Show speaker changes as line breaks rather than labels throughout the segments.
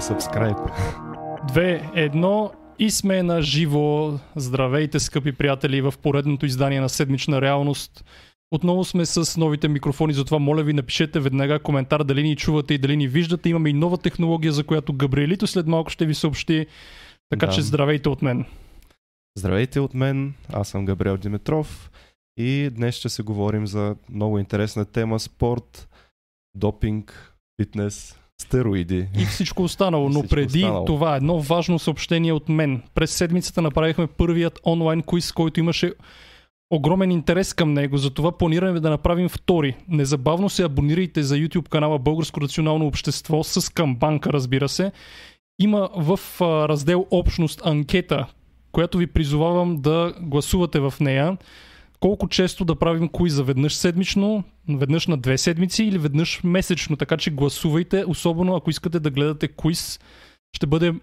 subscribe.
Две, едно и сме на живо. Здравейте, скъпи приятели, в поредното издание на Седмична реалност. Отново сме с новите микрофони, затова моля ви напишете веднага коментар дали ни чувате и дали ни виждате. Имаме и нова технология, за която Габриелито след малко ще ви съобщи. Така
Да.
че здравейте от мен.
Здравейте от мен, аз съм Габриел Димитров и днес ще се говорим за много интересна тема спорт, допинг, фитнес, стероиди.
и всичко останало. Но
Всичко
преди
останало.
това едно важно съобщение от мен. През седмицата направихме първият онлайн квиз, който имаше огромен интерес към него, затова планираме да направим втори. Незабавно се абонирайте за YouTube канала Българско национално общество с камбанка, разбира се. Има в раздел Общност анкета, която ви призовавам да гласувате в нея. Колко често да правим куиза? Веднъж седмично, веднъж на две седмици или веднъж месечно? Така че гласувайте, особено ако искате да гледате куиз. Ще бъде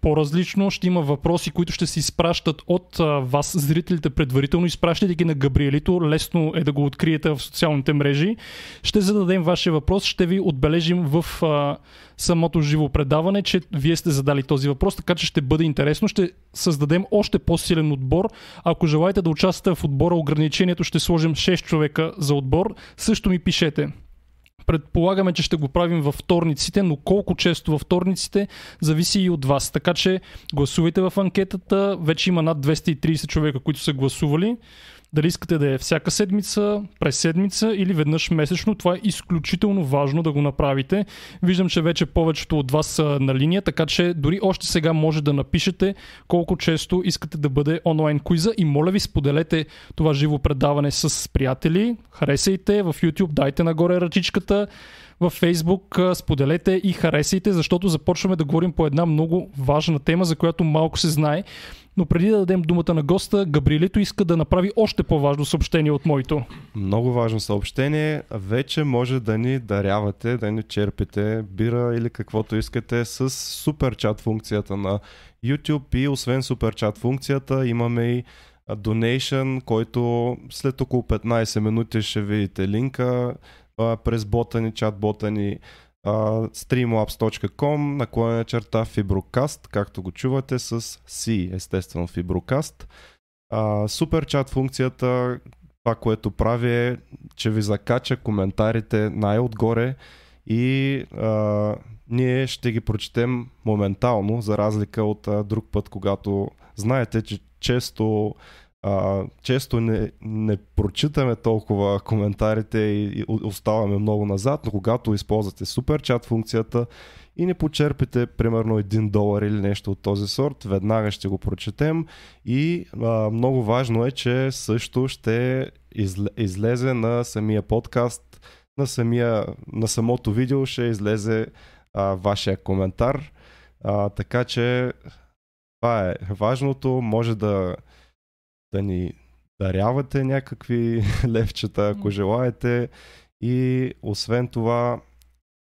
по-различно, ще има въпроси, които ще се изпращат от вас, зрителите предварително. Изпращайте ги на Габриелито, лесно е да го откриете в социалните мрежи. Ще зададем вашия въпрос, ще ви отбележим в а, самото живо предаване, че вие сте задали този въпрос, така че ще бъде интересно. Ще създадем още по-силен отбор. Ако желаете да участвате в отбора, ограничението ще сложим 6 човека за отбор. Също ми пишете. Предполагаме, че ще го правим във вторниците, но колко често във вторниците зависи и от вас. Така че гласувайте в анкетата. Вече има над 230 човека, които са гласували. Дали искате да е всяка седмица, през седмица или веднъж месечно, това е изключително важно да го направите. Виждам, че вече повечето от вас са на линия, така че дори още сега може да напишете колко често искате да бъде онлайн куиза и моля ви споделете това живо предаване с приятели, харесайте в YouTube, дайте нагоре ръчичката, в Facebook споделете и харесайте, защото започваме да говорим по една много важна тема, за която малко се знае. Но преди да дадем думата на госта, Габриелито иска да направи още по-важно съобщение от моето.
Много важно съобщение. Вече може да ни дарявате, да ни черпите бира или каквото искате с суперчат функцията на YouTube и освен суперчат функцията имаме и donation, който след около 15 минути ще видите линка през бота ни, чат бота ни а, streamlabs.com наклонена черта Fibrocast, както го чувате с C, естествено Fibrocast. Супер чат функцията, това, което прави е, че ви закача коментарите най-отгоре и а, ние ще ги прочетем моментално, за разлика от друг път, когато знаете, че често а, често не, не прочитаме толкова коментарите и, и оставаме много назад, но когато използвате супер чат функцията и не почерпите примерно 1 долар или нещо от този сорт, веднага ще го прочетем и а, много важно е, че също ще изле, излезе на самия подкаст, на, самия, на самото видео ще излезе а, вашия коментар. А, така че това е важното. Може да, да ни дарявате някакви левчета, ако желаете. И освен това,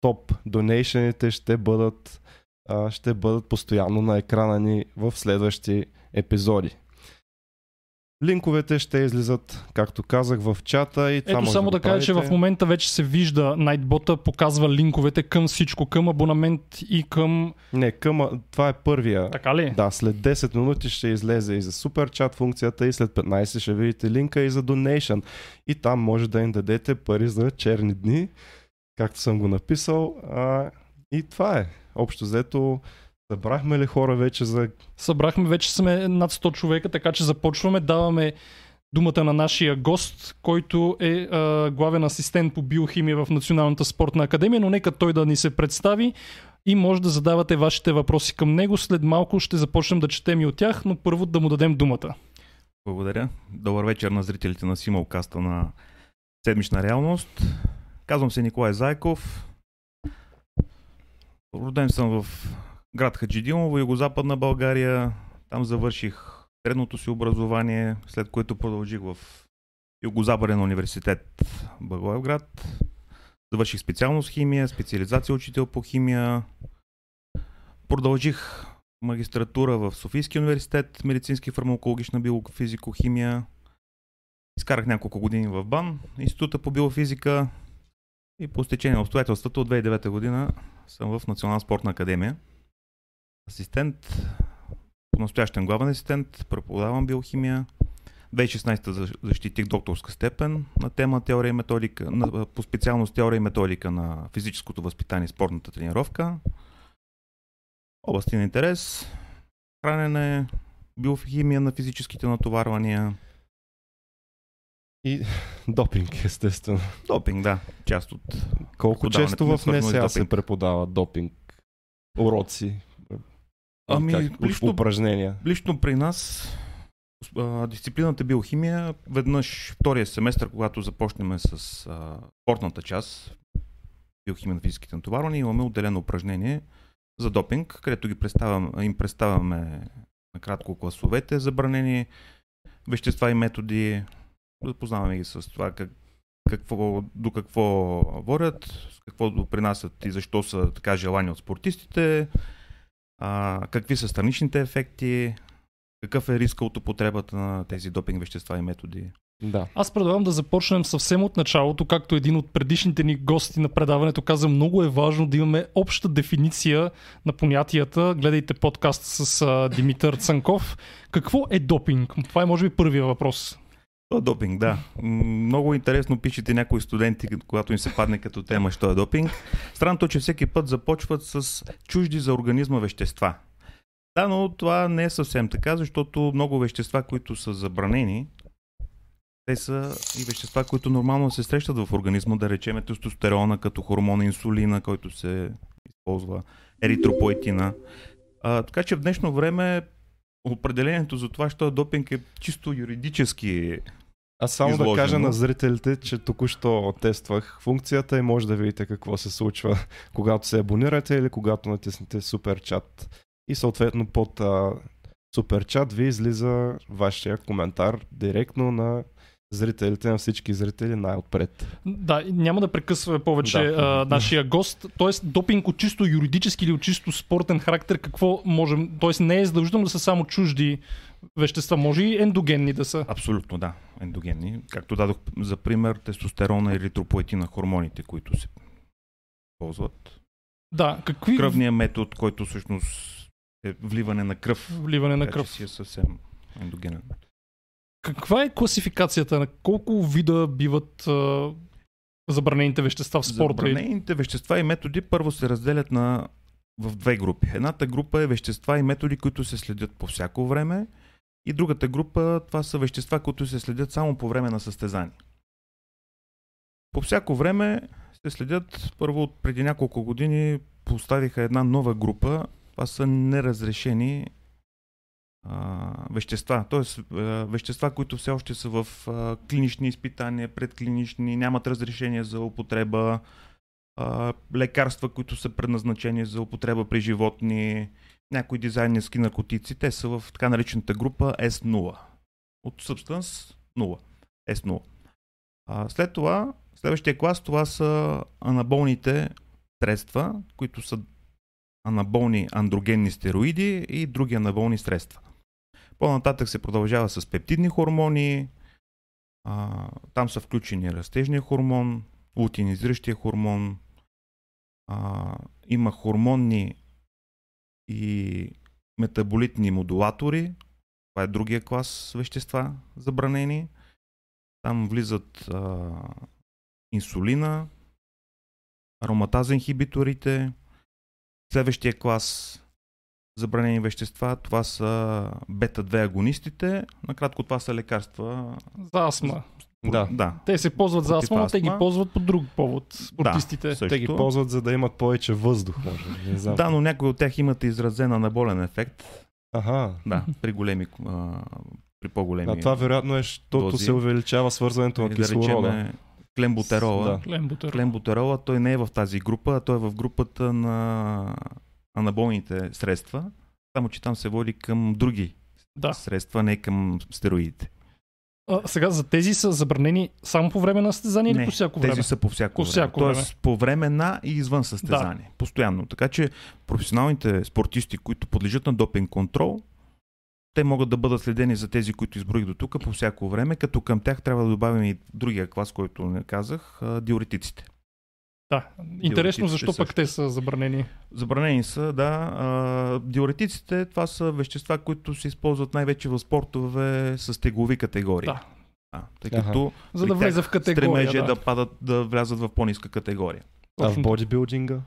топ донейшените ще бъдат, а, ще бъдат постоянно на екрана ни в следващи епизоди. Линковете ще излизат, както казах, в чата и
Ето само
да,
да кажа, че в момента вече се вижда Nightbot показва линковете към всичко, към абонамент и към...
Не, към, това е първия.
Така ли?
Да, след 10 минути ще излезе и за супер чат функцията и след 15 ще видите линка и за donation. И там може да им дадете пари за черни дни, както съм го написал. А, и това е. Общо взето, събрахме ли хора вече за...
Събрахме, вече сме над 100 човека, така че започваме. Даваме думата на нашия гост, който е а, главен асистент по биохимия в Националната спортна академия, но нека той да ни се представи и може да задавате вашите въпроси към него. След малко ще започнем да четем и от тях, но първо да му дадем думата.
Благодаря. Добър вечер на зрителите на Симулкаста на Седмична реалност. Казвам се Николай Зайков. Роден съм в град Хаджидимово, югозападна България. Там завърших средното си образование, след което продължих в Югозападен университет Благоевград. Завърших специалност химия, специализация учител по химия. Продължих магистратура в Софийския университет, медицински фармакологична биофизико-химия. Изкарах няколко години в БАН, Института по биофизика и по стечение на обстоятелствата от 2009 година съм в Национална спортна академия. Асистент, по-настоящен главен асистент, преподавам биохимия. 2016 защитих докторска степен на тема теория и методика, на, по специалност теория и методика на физическото възпитание и спортната тренировка. Области на интерес, хранене, биохимия на физическите натоварвания.
И допинг, естествено.
Допинг, да, част от...
Колко често в НСА се преподава допинг? Уроци?
Ами,
как,
лично-
упражнения?
Лично при нас а, дисциплината биохимия, веднъж втория семестър, когато започнем с а, спортната част, биохимия на физическите натоварвания, имаме отделено упражнение за допинг, където ги представям, им представяме накратко класовете, забранени вещества и методи, запознаваме ги с това как, какво, до какво водят, какво допринасят и защо са така желани от спортистите, а, какви са страничните ефекти, какъв е риска от употребата на тези допинг вещества и методи.
Да.
Аз предлагам да започнем съвсем от началото, както един от предишните ни гости на предаването каза, много е важно да имаме обща дефиниция на понятията. Гледайте подкаст с а, Димитър Цанков. Какво е допинг? Това е може би първия въпрос.
То е допинг, да. Много интересно пишете някои студенти, когато им се падне като тема, що е допинг. Странното е, че всеки път започват с чужди за организма вещества. Да, но това не е съвсем така, защото много вещества, които са забранени, те са и вещества, които нормално се срещат в организма, да речем тестостерона като хормон инсулина, който се използва, еритропоетина. А, така че в днешно време определението за това, що е допинг е чисто юридически
Аз само да
изложено.
кажа на зрителите, че току-що тествах функцията и може да видите какво се случва, когато се абонирате или когато натиснете супер чат. И съответно под а, супер чат ви излиза вашия коментар директно на зрителите, на всички зрители най-отпред.
Да, няма да прекъсваме повече
Да.
а, нашия гост. Тоест, допинг от чисто юридически или от чисто спортен характер, какво можем. Тоест, не е задължително да са само чужди вещества, може и ендогенни да са.
Абсолютно, да. Ендогенни. Както дадох за пример, тестостерона и еритропоетина, хормоните, които се ползват.
Да, какви
Кръвният метод, който всъщност е вливане на кръв.
вливане на кръв.
си е съвсем ендогенен.
Каква е класификацията на колко вида биват а, забранените вещества в спорта?
Забранените вещества и методи първо се разделят на в две групи. Едната група е вещества и методи, които се следят по всяко време и другата група това са вещества, които се следят само по време на състезание. По всяко време се следят, първо от преди няколко години поставиха една нова група, това са неразрешени а, вещества, т.е. вещества, които все още са в а, клинични изпитания, предклинични, нямат разрешение за употреба, а, лекарства, които са предназначени за употреба при животни, някои дизайнерски наркотици, те са в така наречената група S0. От Substance 0. S0. А, след това, следващия клас, това са анаболните средства, които са анаболни андрогенни стероиди и други анаболни средства. По-нататък се продължава с пептидни хормони, а, там са включени растежния хормон, лутинизиращия хормон, а, има хормонни и метаболитни модулатори, това е другия клас вещества забранени. Там влизат а, инсулина, ароматаза инхибиторите, следващия клас забранени вещества, това са бета-2 агонистите. Накратко това са лекарства.
За астма.
Да.
да.
Те се ползват за астма, но те ги ползват по друг повод. Спортистите.
също.
Те ги ползват за да имат повече въздух, може. би, Не знам.
Да, но някои от тях имат изразен анаболен ефект.
Аха.
Да, при големи, а, при по-големи.
А това вероятно е, защото
дози.
се увеличава свързването на
да
кислорода.
речем клембутерола.
Да.
Клембутер.
Клембутерола, той не е в тази група, а той е в групата на анаболните средства, само че там се води към други
Да.
средства, не към стероидите.
А, сега за тези са забранени само по време на състезание или по всяко
Тези
време?
са по всяко
По
време.
всяко
Тоест
време.
по време на и извън състезание. Постоянно. Така че професионалните спортисти, които подлежат на допинг контрол, те могат да бъдат следени за тези, които изброих до тук по всяко време, като към тях трябва да добавим и другия клас, който не казах, диуретиците.
Да. Интересно защо пък те са забранени.
Забранени са, да. А, диуретиците, това са вещества, които се използват най-вече в спортове с теглови категории.
Да.
А, тъй
Аха.
като
За да влезе в категория.
е
Да.
да падат, да влязат в по-ниска категория.
А в бодибилдинга?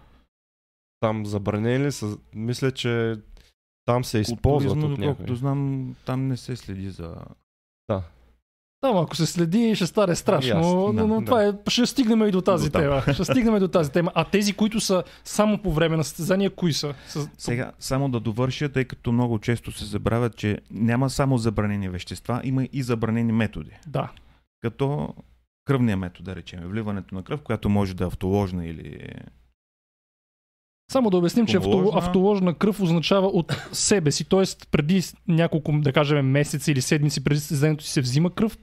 Там забранени ли са? Мисля, че там се използват
Културизма,
от някой.
доколкото знам, там не се следи за...
Да, ма ако се следи, ще стане страшно.
Ясно,
но, но
да.
това е. Ще стигнем и до тази
До
тема. Ще стигнем и до тази тема. А тези, които са само по време на състезания, кои са? С...
Сега, само да довърша, тъй като много често се забравят, че няма само забранени вещества, има и забранени методи.
Да.
Като кръвния метод, да речем, вливането на кръв, която може да е автоложна или...
Само да обясним, че авто,
Автоложна.
автоложна кръв означава от себе си, т.е. преди няколко, да кажем, месеци или седмици преди състезанието си се взима кръв,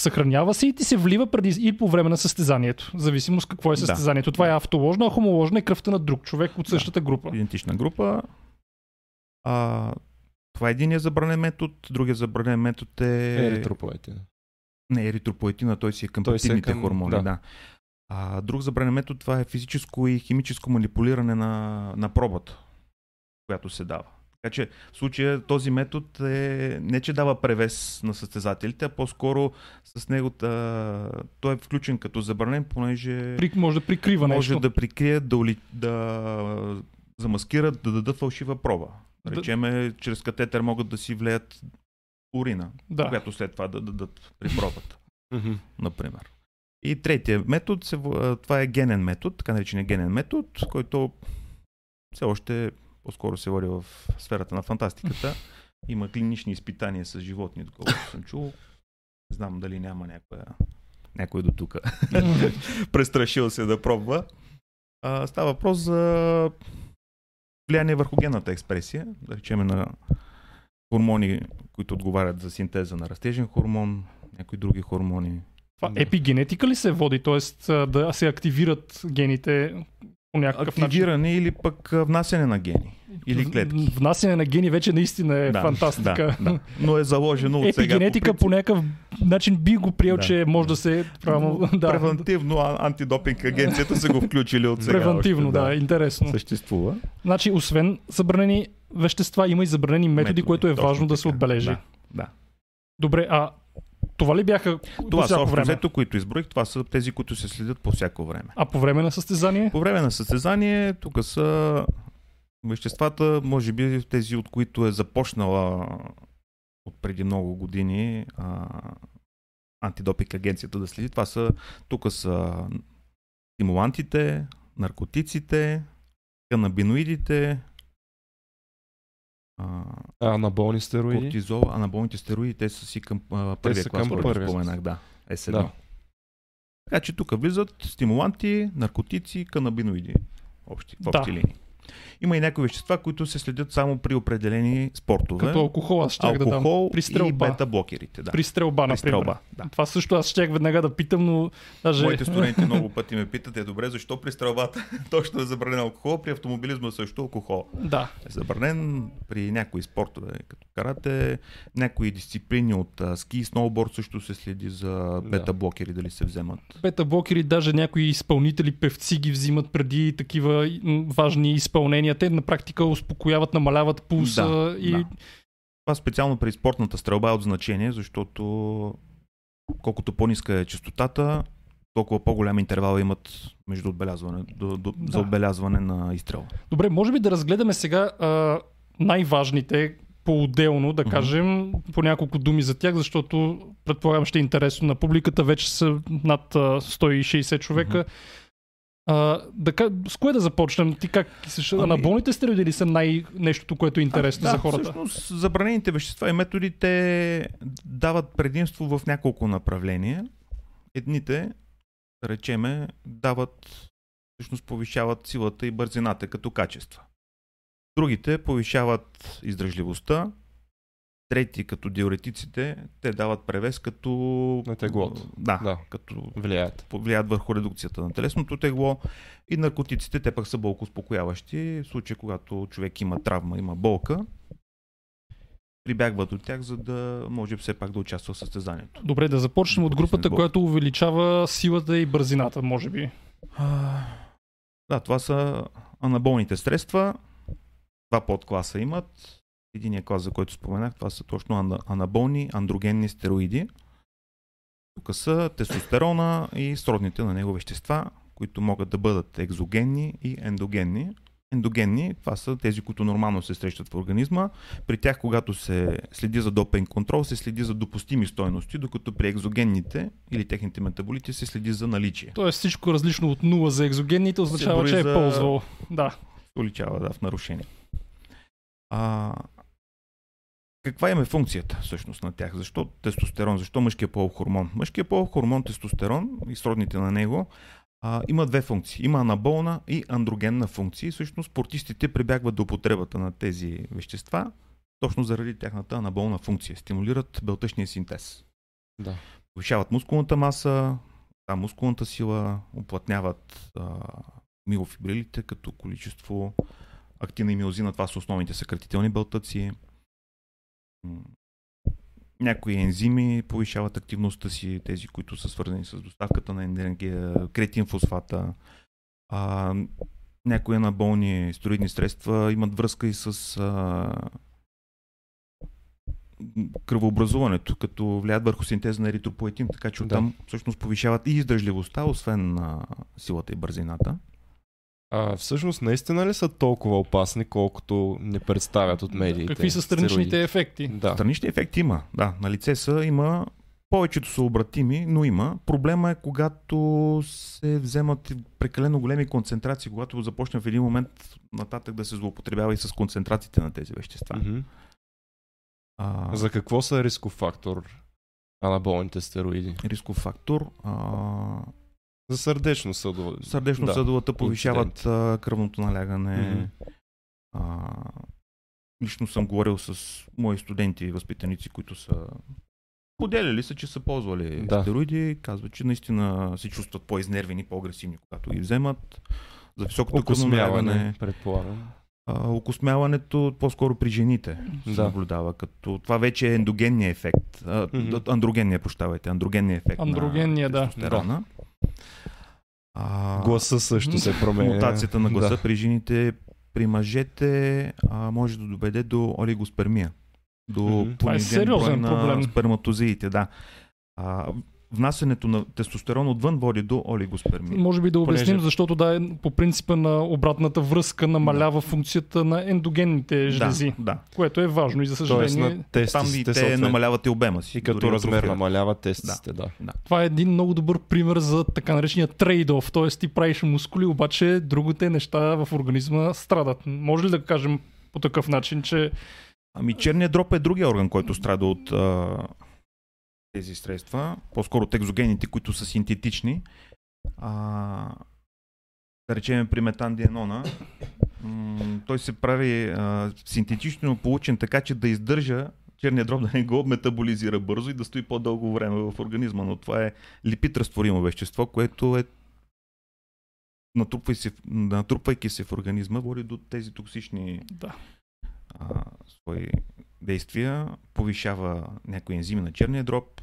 съхранява се и ти се влива преди и по време на състезанието. В зависимост какво е
Да.
състезанието. Това е автоложна, а хомоложна е кръвта на друг човек от същата група.
идентична група. А, това е единия забранен метод, другия забранен метод е...
Еритропоетин.
Не, еритропоетина, той си е към
си е
пептидните
към-
хормони.
да.
Да. А, друг забранен метод, това е физическо и химическо манипулиране на, на пробата, която се дава. Така че в случая този метод е не че дава превес на състезателите, а по-скоро с него а, той е включен като забранен, понеже
При, може да прикрива
може
нещо.
да прикрият, да, ули, да замаскират, да дадат фалшива проба.
Да-
Речеме, чрез катетър могат да си влеят урина,
Да.
която след това да дадат при пробата, например. И третия метод, това е генен метод, така наречения генен метод, който все още по-скоро се води в сферата на фантастиката. Има клинични изпитания с животни, доколкото съм чул. Знам дали няма някоя, някой до тук престрашил се да пробва. А, става въпрос за влияние върху генната експресия, да речем на хормони, които отговарят за синтеза на растежен хормон, някои други хормони.
Това епигенетика ли се води? А, да се активират гените по някакъв начин?
Активиране или пък внасяне на гени. или клетки.
Внасяне на гени вече наистина е
Да,
фантастика.
Да, да. Но е заложено от сега.
Епигенетика по, някакъв начин би го приел,
Да.
че може да се право, да,
Превентивно антидопинг агенцията са го включили от сега.
превентивно,
още,
да, интересно.
Съществува.
Значи, освен забранени вещества, има и забранени методи,
Методи,
което е важно да се
така.
отбележи.
Да, да.
Добре, а това ли бяха
Това
по
са
всяко
общо
време?
взето, които изброих. Това са тези, които се следят по всяко време.
А по време на състезание?
По време на състезание, тук са веществата, може би тези, от които е започнала от преди много години а, антидопинг агенцията да следи. Това са, тук са стимулантите, наркотиците, канабиноидите, а,
А, на болни стероиди?
кортизол, анаболните стероиди, те са си към а, първия клас,
към първия.
споменах, да. С1.
Да.
Така че тук влизат стимуланти, наркотици, канабиноиди. Общи, в
Да.
общи линии. Има и някои вещества, които се следят само при определени спортове.
Като алкохол, аз щях да дам. При
и
стрелба.
бета-блокерите. Да.
При стрелба,
При
например.
стрелба, да.
Това също аз щях веднага да питам, но даже...
Моите студенти много пъти ме питат, е добре, защо при стрелбата точно е забранен алкохол, при автомобилизма също алкохол.
Да.
Е забранен при някои спортове, като карате, някои дисциплини от ски и сноуборд също се следи за бета-блокери, дали се вземат.
Бета-блокери, даже някои изпълнители, певци ги взимат преди такива важни изпълнения. Те на практика успокояват, намаляват пулса
Да,
и
да. Това специално при спортната стрелба е от значение, защото колкото по-ниска е частотата, толкова по-голям интервал имат между отбелязване, до, до,
Да.
за отбелязване на изстрел.
Добре, може би да разгледаме сега а, най-важните по-отделно, да кажем, по няколко думи за тях, защото предполагам ще е интересно на публиката. Вече са над а, 160 човека. А, да, с кое да започнем? Ти как се
Ами-
Анаболните стероиди ли са най-нещото, което е интересно
да,
за хората?
Всъщност, забранените вещества и методи те дават предимство в няколко направления. Едните, да речеме, дават, всъщност повишават силата и бързината като качества. Другите повишават издръжливостта. Трети, като диуретиците, те дават превес като...
На теглото.
Да,
Да.
като
Влияят.
влияят върху редукцията на телесното тегло и наркотиците, те пък са болко успокояващи. В случай, когато човек има травма, има болка, прибягват до тях, за да може все пак да участва в състезанието.
Добре, да започнем от групата,
Болка.
която увеличава силата и бързината, може би.
Да, това са анаболните средства. Два подкласа имат. Единият клас, за който споменах, това са точно ана- анаболни андрогенни стероиди. Тук са тестостерона и сродните на него вещества, които могат да бъдат екзогенни и ендогенни. Ендогенни, това са тези, които нормално се срещат в организма. При тях, когато се следи за допинг контрол, се следи за допустими стойности, докато при екзогенните или техните метаболити се следи за наличие.
Тоест всичко различно от нула за екзогенните означава, че е
за-
ползвал. Да.
уличава да, в нарушение. А, каква им е функцията всъщност на тях? Защо тестостерон? Защо мъжкия полов хормон? Мъжкия полов хормон тестостерон и сродните на него а, има две функции. Има анаболна и андрогенна функция. Всъщност спортистите прибягват до употребата на тези вещества точно заради тяхната анаболна функция. Стимулират белтъчния синтез.
Да.
Повишават мускулната маса, та мускулната сила, уплътняват а, миофибрилите като количество активна и миозина, това са основните съкратителни белтъци. Някои ензими повишават активността си, тези, които са свързани с доставката на енергия, кретин фосфата. А, някои анаболни стероидни средства имат връзка и с а, кръвообразуването, като влияят върху синтеза на еритропоетин, така че
Да.
оттам всъщност повишават и издържливостта, освен а, силата и бързината.
А всъщност наистина ли са толкова опасни, колкото не представят от медиите?
Какви са страничните
стероиди?
ефекти?
Да.
Странични ефекти има, да. На лице са, има повечето са обратими, но има. Проблема е когато се вземат прекалено големи концентрации, когато започне в един момент нататък да се злоупотребява и с концентрациите на тези вещества.
Мгм.
А,
За какво са рисков фактор анаболните стероиди?
рисков фактор. А,
За сърдечно съдово.
сърдечно-съдовата повишават
инциденти.
а, кръвното налягане.
Мгм.
А, лично съм говорил с мои студенти и възпитаници, които са поделяли са, че са ползвали
Да.
стероиди. Казват, че наистина се чувстват по-изнервени, по-агресивни, когато ги вземат. За високото.
Окосмяване, предполагам.
А, окосмяването по-скоро при жените се
Да.
наблюдава. Като това вече е ендогенния ефект. А,
Мгм.
Андрогенния, прощавайте. Андрогенния ефект
Андрогенния,
на
да.
А,
Гласа също се променя.
Мутацията на гласа
Да.
при жените, при мъжете а, може да доведе до олигоспермия. До
Мгм.
Това е
понижен
сериозен
брой на
проблем.
сперматозиите, да. А, внасянето на тестостерон отвън води до олигоспермия.
Може би да обясним,
Понеже-
защото да, е по принципа на обратната връзка намалява функцията на ендогенните жлези,
Да, да.
което е важно и за
Тоест
съжаление
на
Там и те
съответно.
намаляват и обема си.
И като размер
атрофират.
намалява тестисите, да.
това е един много добър пример за така наречения трейд-оф, т.е. ти правиш мускули, обаче другите неща в организма страдат. Може ли да кажем по такъв начин, че
Ами черният дроп е другия орган, който страда от а, тези средства. По-скоро от екзогените, които са синтетични. А, да речем при метандиенона, м- той се прави а, синтетично получен така, че да издържа черният дроб да не го метаболизира бързо и да стои по-дълго време в организма. Но това е липид разтворимо вещество, което е натрупвайки се, натрупвайки се в организма, води до тези токсични
да,
а, свои действия, повишава някои ензими на черния дроб,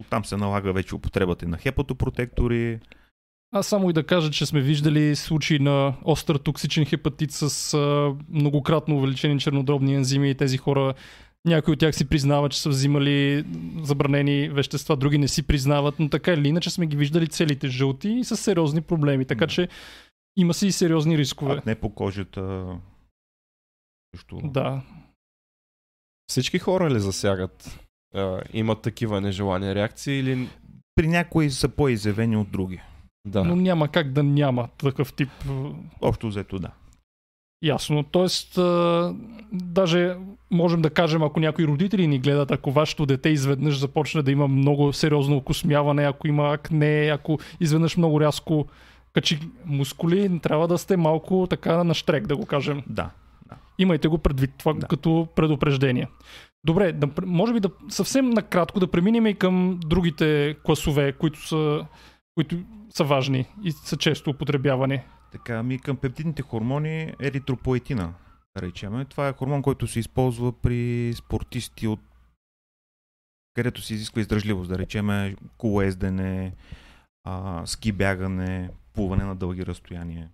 оттам се налага вече употребата на хепатопротектори.
Аз само и да кажа, че сме виждали случаи на остър токсичен хепатит с а, многократно увеличени чернодробни ензими и тези хора някои от тях си признават, че са взимали забранени вещества, други не си признават, но така или иначе сме ги виждали целите жълти и с сериозни проблеми. Така че има си и сериозни рискове.
Акне по кожата. Също.
Да.
Всички хора ли засягат? А, имат такива нежелани реакции или...
При някои са по-изявени от други.
Да.
Но няма как да няма такъв тип
Общо взето да.
Ясно. Тоест, а, даже можем да кажем, ако някои родители ни гледат, ако вашето дете изведнъж започне да има много сериозно окосмяване, ако има акне, ако изведнъж много рязко качи мускули, трябва да сте малко така на штрек, да го кажем.
Да.
Имайте го предвид това
Да.
като предупреждение. Добре, да, може би да съвсем накратко да преминем и към другите класове, които са, които са важни и са често употребявани.
Така, ми към пептидните хормони еритропоетина, да речем. Това е хормон, който се използва при спортисти от където се изисква издържливост, да речеме колоездене, а, ски бягане, плуване на дълги разстояния.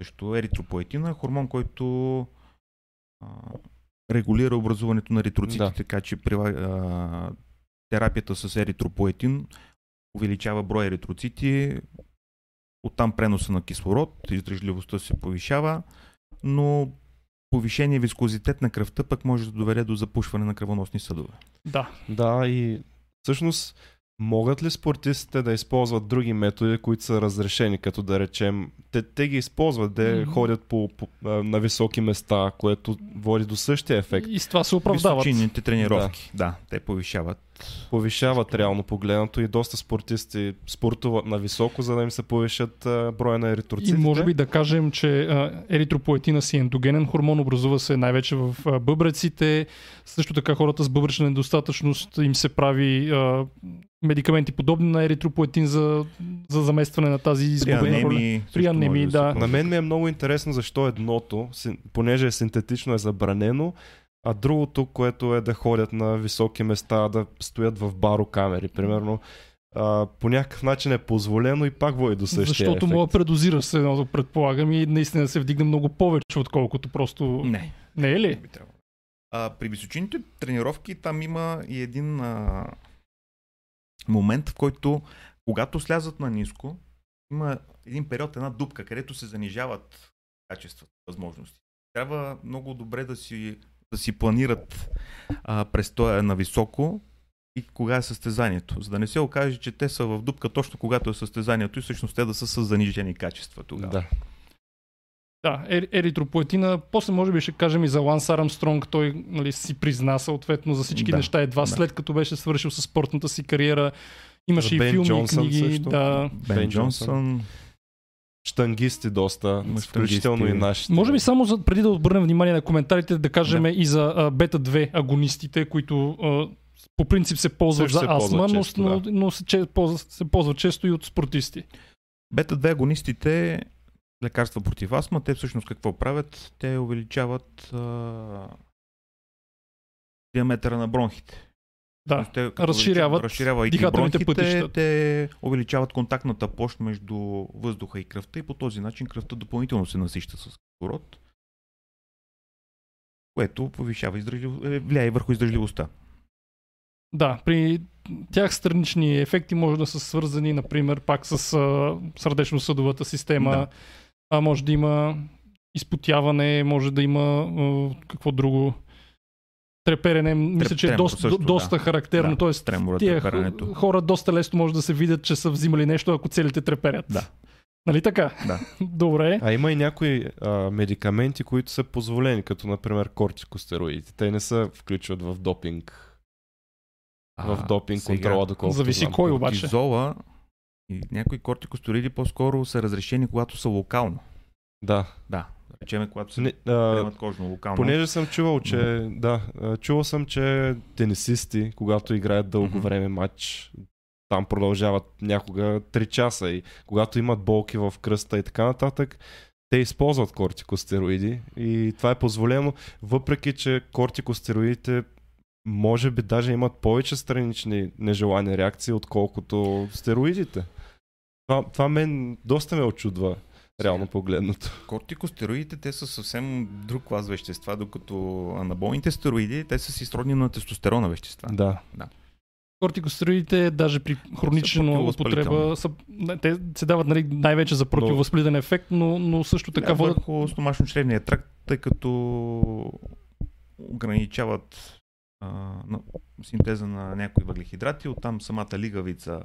Също еритропоетина, хормон, който а, регулира образуването на еритроцитите,
Да.
така че а, терапията с еритропоетин увеличава броя еритроцити, оттам преноса на кислород, издръжливостта се повишава, но повишение вискозитет на кръвта пък може да доведе до запушване на кръвоносни съдове.
Да.
Да, и всъщност могат ли спортистите да използват други методи, които са разрешени, като да речем, те, те ги използват, да
Мгм.
ходят по, по, на високи места, което води до същия ефект.
И с това се оправдават.
Височинните тренировки. Да. да, те повишават.
Повишават реално погледнато и доста спортисти спортуват на високо, за да им се повишат а, броя на
И
еритроцитите.
може би да кажем, че а, еритропоетина си е ендогенен хормон, образува се най-вече в а, бъбреците. Също така хората с бъбречна недостатъчност им се прави а, медикаменти подобни на еритропоетин за, за заместване на тази изгубена роля.
анемии.
При анемии, да.
На мен ми е много интересно защо едното, понеже е синтетично е забранено, а другото, което е да ходят на високи места, да стоят в барокамери, примерно, а, по някакъв начин е позволено и пак води до същия
Защото
ефект.
мога да предозираш се едното, предполагам, и наистина се вдигне много повече, отколкото просто...
Не.
Не е ли?
А, при височинните тренировки там има и един а, момент, в който когато слязат на ниско, има един период, една дупка, където се занижават качествата, възможности. Трябва много добре да си, да си планират а, престоя на високо и кога е състезанието. За да не се окаже, че те са в дупка точно когато е състезанието и всъщност те да са с занижени качества тогава.
Да.
Да, ер, еритропоетина. После може би ще кажем и за Ланс Армстронг. Той нали, си призна съответно за всички
Да,
неща едва
да.
след като беше свършил с спортната си кариера. Имаше
За
и
Бен
филми,
Джонсън
и книги.
също.
Да.
Бен,
Бен
Джонсън.
Штангисти доста, включително и нашите.
Може би само за, преди да обърнем внимание на коментарите, да кажем
Да.
и за а, бета-2 агонистите, които а, по принцип се ползват
Също
за
се
астма, но,
често,
но,
да.
но се, че, ползват, се ползват често и от спортисти.
Бета-2 агонистите, лекарства против астма, те всъщност какво правят? Те увеличават а... диаметъра на бронхите.
Да.
Те,
разширяват
разширявайки
дихателните пътища.
те увеличават контактната площ между въздуха и кръвта и по този начин кръвта допълнително се насища с кислород, което повишава издръжлив... е, влияе върху издържливостта.
Да, при тях странични ефекти може да са свързани, например, пак с сърдечно-съдовата система.
Да.
А може да има изпотяване, може да има какво друго. Треперене, мисля, че е доста,
също,
доста
да.
характерно.
Да,
Тоест,
тремора,
тия
треперенето.
х- хора доста лесно може да се видят, че са взимали нещо, ако целите треперят.
Да.
Нали така?
Да.
Добре.
А има и някои а, медикаменти, които са позволени, като например кортикостероидите. Те не се включват в допинг. В допинг
сега,
контрола, доколкото
зависи
знам.
кой обаче.
Кортизола и някои кортикостероиди по-скоро са разрешени, когато са локално.
Да,
да речеме, когато се
Не, а,
приемат кожно локално.
понеже съм чувал, че да, а, чувал съм, че тенисисти, когато играят дълго
Мгм.
време матч, там продължават някога 3 часа и когато имат болки в кръста и така нататък, те използват кортикостероиди и това е позволено, въпреки че кортикостероидите може би даже имат повече странични нежелани реакции, отколкото стероидите. Това, това мен доста ме очудва, реално погледнато.
Кортикостероидите, те са съвсем друг клас вещества, докато анаболните стероиди, те са си сродни на тестостерона вещества.
Да.
Кортикостероидите, даже при хронична употреба, са, те се дават нали, най-вече за противовъзпалителен ефект, но, но също така
Така
водят
върху стомашно-чревния тракт, тъй като ограничават а, на, синтеза на някои въглехидрати, оттам самата лигавица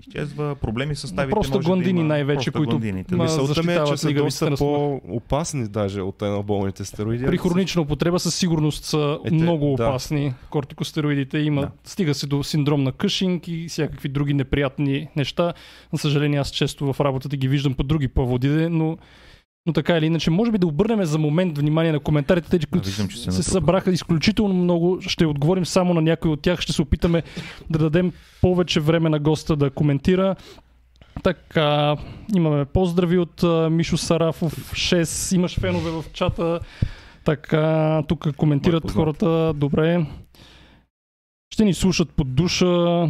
изчезва, проблеми с ставите
Просто
може да има,
най-вече,
просто
които
Мисълта ми е, че
защитават
са доста
на
по-опасни даже от еноболните стероиди.
При хронична употреба със сигурност са
Е, те-
много
да.
опасни. Кортикостероидите има,
Да.
стига се до синдром на Къшинг и всякакви други неприятни неща. За съжаление, аз често в работата ги виждам по други поводи, но, но така или иначе, може би да обърнем за момент внимание на коментарите, тези, които
виждам, се
се събраха изключително много. Ще отговорим само на някои от тях. Ще се опитаме да дадем повече време на госта да коментира. Така, имаме поздрави от а, Мишо Сарафов 6. Имаш фенове в чата. Така, тук коментират хората. Добре. Ще ни слушат под душа.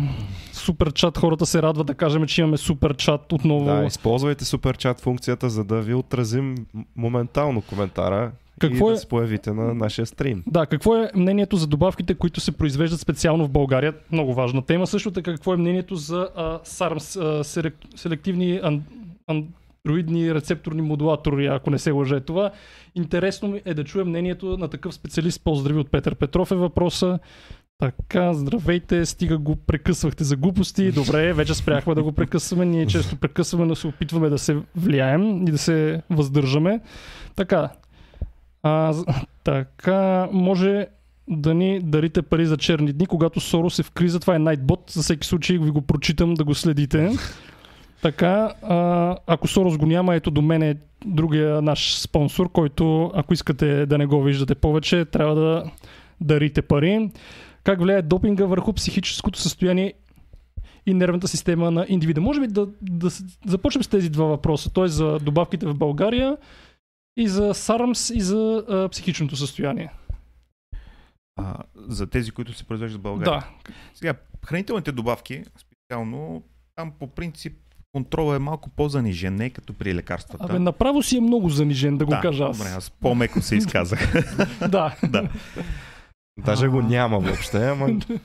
Супер чат, хората се радват да кажем, че имаме супер чат отново.
Да, използвайте супер чат функцията, за да ви отразим моментално коментара
Какво
и
е-
да се появите на нашия стрим.
Да, какво е мнението за добавките, които се произвеждат специално в България? Много важна тема. Също така, какво е мнението за а, SARMS, а, селек- селективни ан, андроидни рецепторни модулатори, ако не се лъже това. Интересно ми е да чуя мнението на такъв специалист. Поздрави от Петър Петров е въпроса. Така, здравейте, стига го прекъсвахте за глупости. Добре, вече спряхме да го прекъсваме. Ние често прекъсваме, но се опитваме да се влияем и да се въздържаме. Така, а, така, може да ни дарите пари за черни дни, когато Сорос е в криза. Това е Nightbot. За всеки случай ви го прочитам да го следите. Така, а, ако Сорос го няма, ето до мен е другия наш спонсор, който, ако искате да не го виждате повече, трябва да дарите пари. Как влияе допинга върху психическото състояние и нервната система на индивида? Може би да, да започнем с тези два въпроса. Т.е. за добавките в България и за SARMS и за а, психичното състояние.
А, за тези, които се произвеждат в България.
Да,
Сега, хранителните добавки, специално, там по принцип контролът е малко по-занижен, не е като при лекарствата.
Абе, направо си е много занижен, да го
да,
кажа аз.
Добре, аз по-меко се изказах.
да.
да.
Даже го няма въобще, ама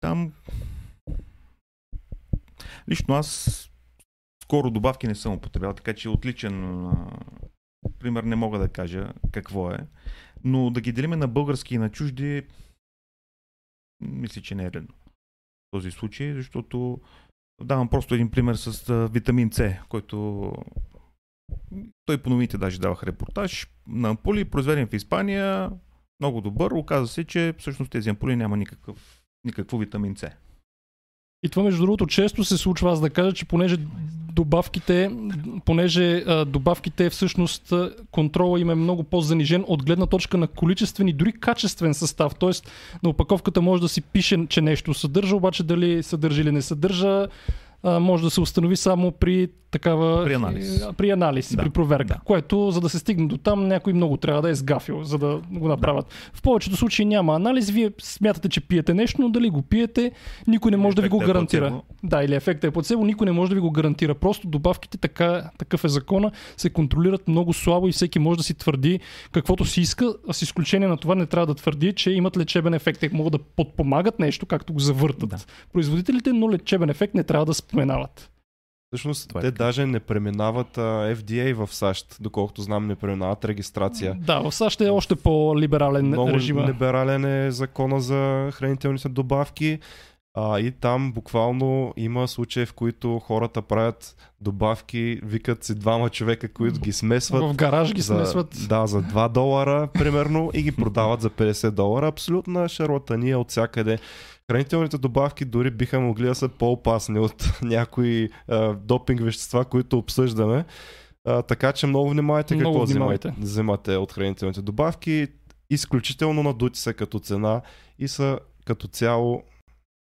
Там... Лично аз скоро добавки не съм употребял, така че отличен пример не мога да кажа какво е. Но да ги делиме на български и на чужди, мисля, че не е редно. В този случай, защото давам просто един пример с витамин С, който той по новините даже давах репортаж на ампули, произведен в Испания, много добър. Оказа се, че всъщност тези ампули няма никакъв, никакво витамин С.
И това, между другото, често се случва аз да кажа, че понеже добавките, понеже а, добавките всъщност контрола им е много по-занижен от гледна точка на количествен и дори качествен състав. Тоест на опаковката може да си пише, че нещо съдържа, обаче дали съдържа или не съдържа, а, може да се установи само при такава...
При анализ.
а, При анализ,
Да.
при проверка.
Да.
Което, за да се стигне до там, някой много трябва да е сгафил, за да го направят. В повечето случаи няма анализ, вие смятате, че пиете нещо, но дали го пиете, никой не може да ви го
е
гарантира.
плацебо.
Да, или ефектът е плацебо, никой не може да ви го гарантира. Просто добавките, така, такъв е закона, се контролират много слабо и всеки може да си твърди каквото си иска, а с изключение на това не трябва да твърди, че имат лечебен ефект. Те могат да подпомагат нещо, както го завъртат
Да.
производителите, но лечебен ефект не трябва да споменават.
всъщност
Това е
те
така.
даже не преминават а, FDA в САЩ, доколкото знам не преминават регистрация.
Да, в САЩ е още по-либерален
Много
режима.
либерален е закона за хранителните добавки. А, и там буквално има случаи, в които хората правят добавки, викат си двама човека, които ги смесват.
В гараж ги
за,
смесват.
Да, за 2 долара, примерно, и ги продават за 50 долара. Абсолютна шарлатания от всякъде. Хранителните добавки дори биха могли да са по-опасни от някои а, допинг вещества, които обсъждаме. А, така че много внимавайте
Много
какво
внимавайте.
взимате, от хранителните добавки. Изключително надути са като цена и са като цяло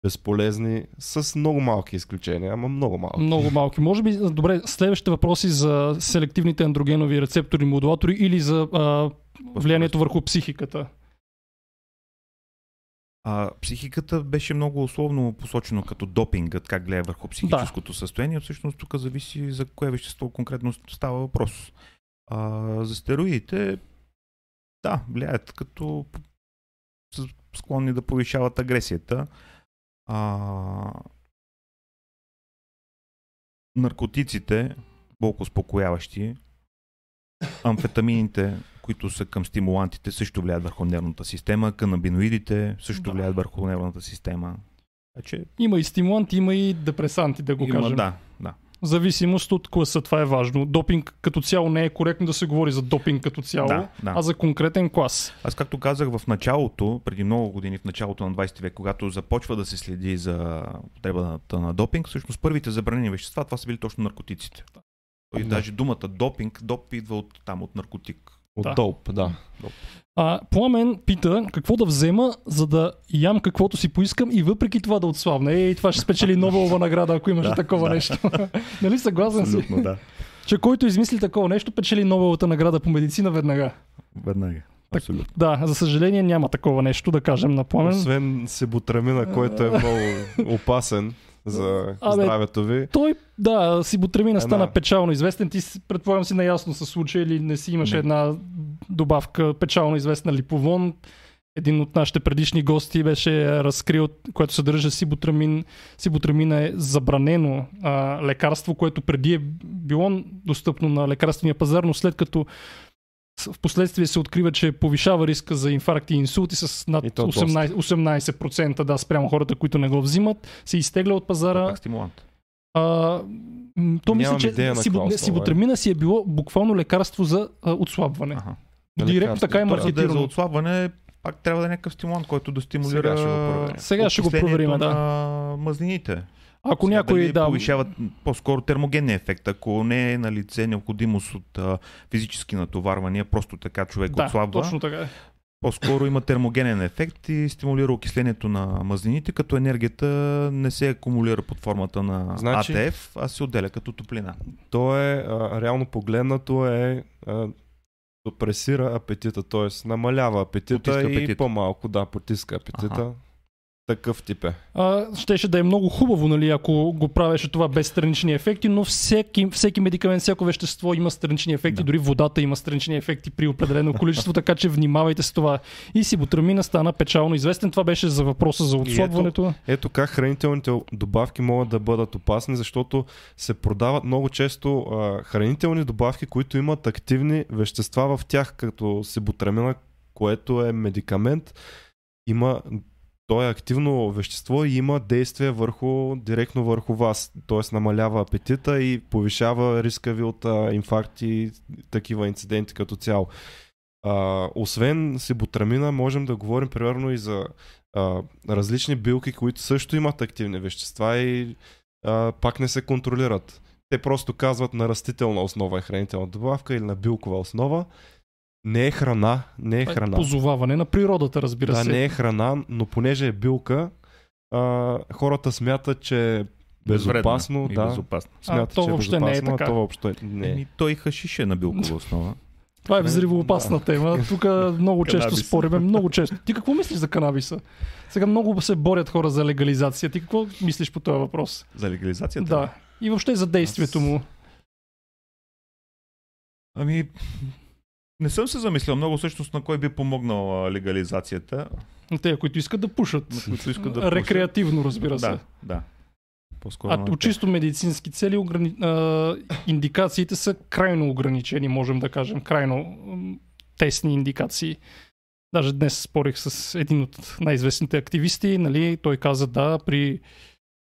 безполезни с много малки изключения, ама много малки.
Много малки. Може би, добре, следващите въпроси за селективните андрогенови рецептори, модулатори или за а, влиянието върху психиката.
А, психиката беше много условно посочено като допингът, как гледа върху психическото състояние. Всъщност тук зависи за кое вещество конкретно става въпрос. А, за стероидите, да, влияят като са склонни да повишават агресията. А, наркотиците, болко успокояващи, амфетамините, които са към стимулантите, също влияят върху нервната система, канабиноидите също
Да.
влияят върху нервната система. Значи,
Има и стимуланти, има и депресанти, да го
има,
кажем.
да, да.
В зависимост от класа, това е важно. Допинг като цяло не е коректно да се говори за допинг като цяло,
Да, да.
а за конкретен клас.
Аз както казах в началото, преди много години, в началото на 20 век, когато започва да се следи за потребата на допинг, всъщност първите забранени вещества, това са били точно наркотиците. И
Да.
даже думата допинг, доп идва от там, от наркотик.
От
Да.
доп, да.
А, Пламен пита какво да взема, за да ям каквото си поискам и въпреки това да отслабна. Ей, това ще спечели Нобелова награда, ако имаше
Да,
такова
да.
нещо. нали съгласен си?
Да.
Че който измисли такова нещо, печели Нобеловата награда по медицина веднага.
Веднага. Абсолютно.
Да, за съжаление няма такова нещо, да кажем на пламен.
Освен сибутрамина, който е много опасен за
Абе,
здравето ви.
Той, да, сибутрамина стана
Една-
печално известен. Ти си- предполагам си наясно със случая или не си имаше
Не.
една добавка печално известна липовон. Един от нашите предишни гости беше разкрил, което съдържа сибутрамин. Сибутрамина е забранено а, лекарство, което преди е било достъпно на лекарствения пазар, но след като в последствие се открива, че повишава риска за инфаркти и инсулти с над
И то доста.
18%, 18% да, спрямо хората, които не го взимат, се изтегля от пазара.
Стимулант.
А, то мисля, че
идея на
сибу,
какво
не,
става,
сибутрамина си е било буквално лекарство за а, отслабване.
Аха.
Директно
Лекарство.
така е
за да за
маркетирано.
отслабване, пак трябва да е някакъв стимулант, който да стимулира
Сега ще го проверим.
Сега ще го проверим, да.
на мазнините.
Ако
Сега
някой
дали
да,
повишават по-скоро термогенния ефект, ако не е на лице необходимост от а, физически натоварвания, просто така човек
да,
отслабва,
точно така е.
по-скоро има термогенен ефект и стимулира окислението на мазнините, като енергията не се акумулира под формата на
Значи-
АТФ, а се отделя като топлина.
То е, а, реално погледнато е, а, допресира апетита, т.е. намалява апетита
Потиска
и
апетита.
по-малко, да, потиска апетита.
Аха.
Такъв тип е.
А, щеше да е много хубаво, нали, ако го правеше това без странични ефекти, но всеки, всеки медикамент, всяко вещество има странични ефекти,
Да.
дори водата има странични ефекти при определено количество, така че внимавайте с това. И сибутрамина стана печално известен. Това беше за въпроса за отслабването.
Ето как хранителните добавки могат да бъдат опасни, защото се продават много често а, хранителни добавки, които имат активни вещества в тях, като сибутрамина, което е медикамент. Има то е активно вещество и има действие върху, директно върху вас. Т.е. намалява апетита и повишава риска ви от а, инфаркти и такива инциденти като цяло. А, освен сибутрамина, можем да говорим примерно и за а, различни билки, които също имат активни вещества и а, пак не се контролират. Те просто казват на растителна основа е хранителна добавка или на билкова основа. Не е храна, не е
Това е
храна.
Позоваване на природата, разбира
Да,
се.
не е храна, но понеже е билка, а, хората смятат, че е безопасно.
Безвредна и
да,
безопасно.
смятат,
то
че
въобще не е
безопасно, а
така.
то въобще не е.
Еми, той хашиш е на билкова основа.
Това е взривоопасна тема. Тук много често спориме, много често. Ти какво мислиш за канабиса? Сега много се борят хора за легализация. Ти какво мислиш по този въпрос?
За легализацията?
Да. И въобще за действието му.
Ами, не съм се замислял много всъщност на кой би помогнал легализацията.
На те, които искат да пушат.
На които искат да.
Рекреативно, разбира се.
Да, да. По-скоро
А от чисто медицински цели ограни... а, индикациите са крайно ограничени, можем да кажем. Крайно тесни индикации. Даже днес спорих с един от най-известните активисти. Нали? Той каза да, при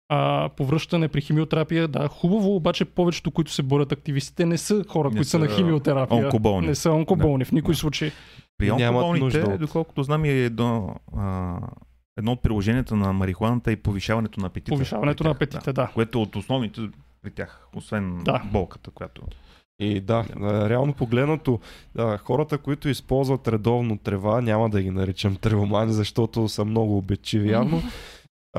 а, повръщане, при химиотерапия, да, хубаво, обаче повечето, които се борят активистите, не са хора,
Не
които са на химиотерапия.
онкоболни.
Не са онкоболни в никой
Да.
случай.
При онкоболните,
от-
доколкото знам, е едно, а, едно от приложенията на марихуаната и повишаването на апетита.
Повишаването на апетита, да.
Което е от основните при тях, освен
Да.
болката, която...
И да, реално погледнато, хората, които използват редовно трева, няма да ги наричам тревомани, защото са много обетчиви явно,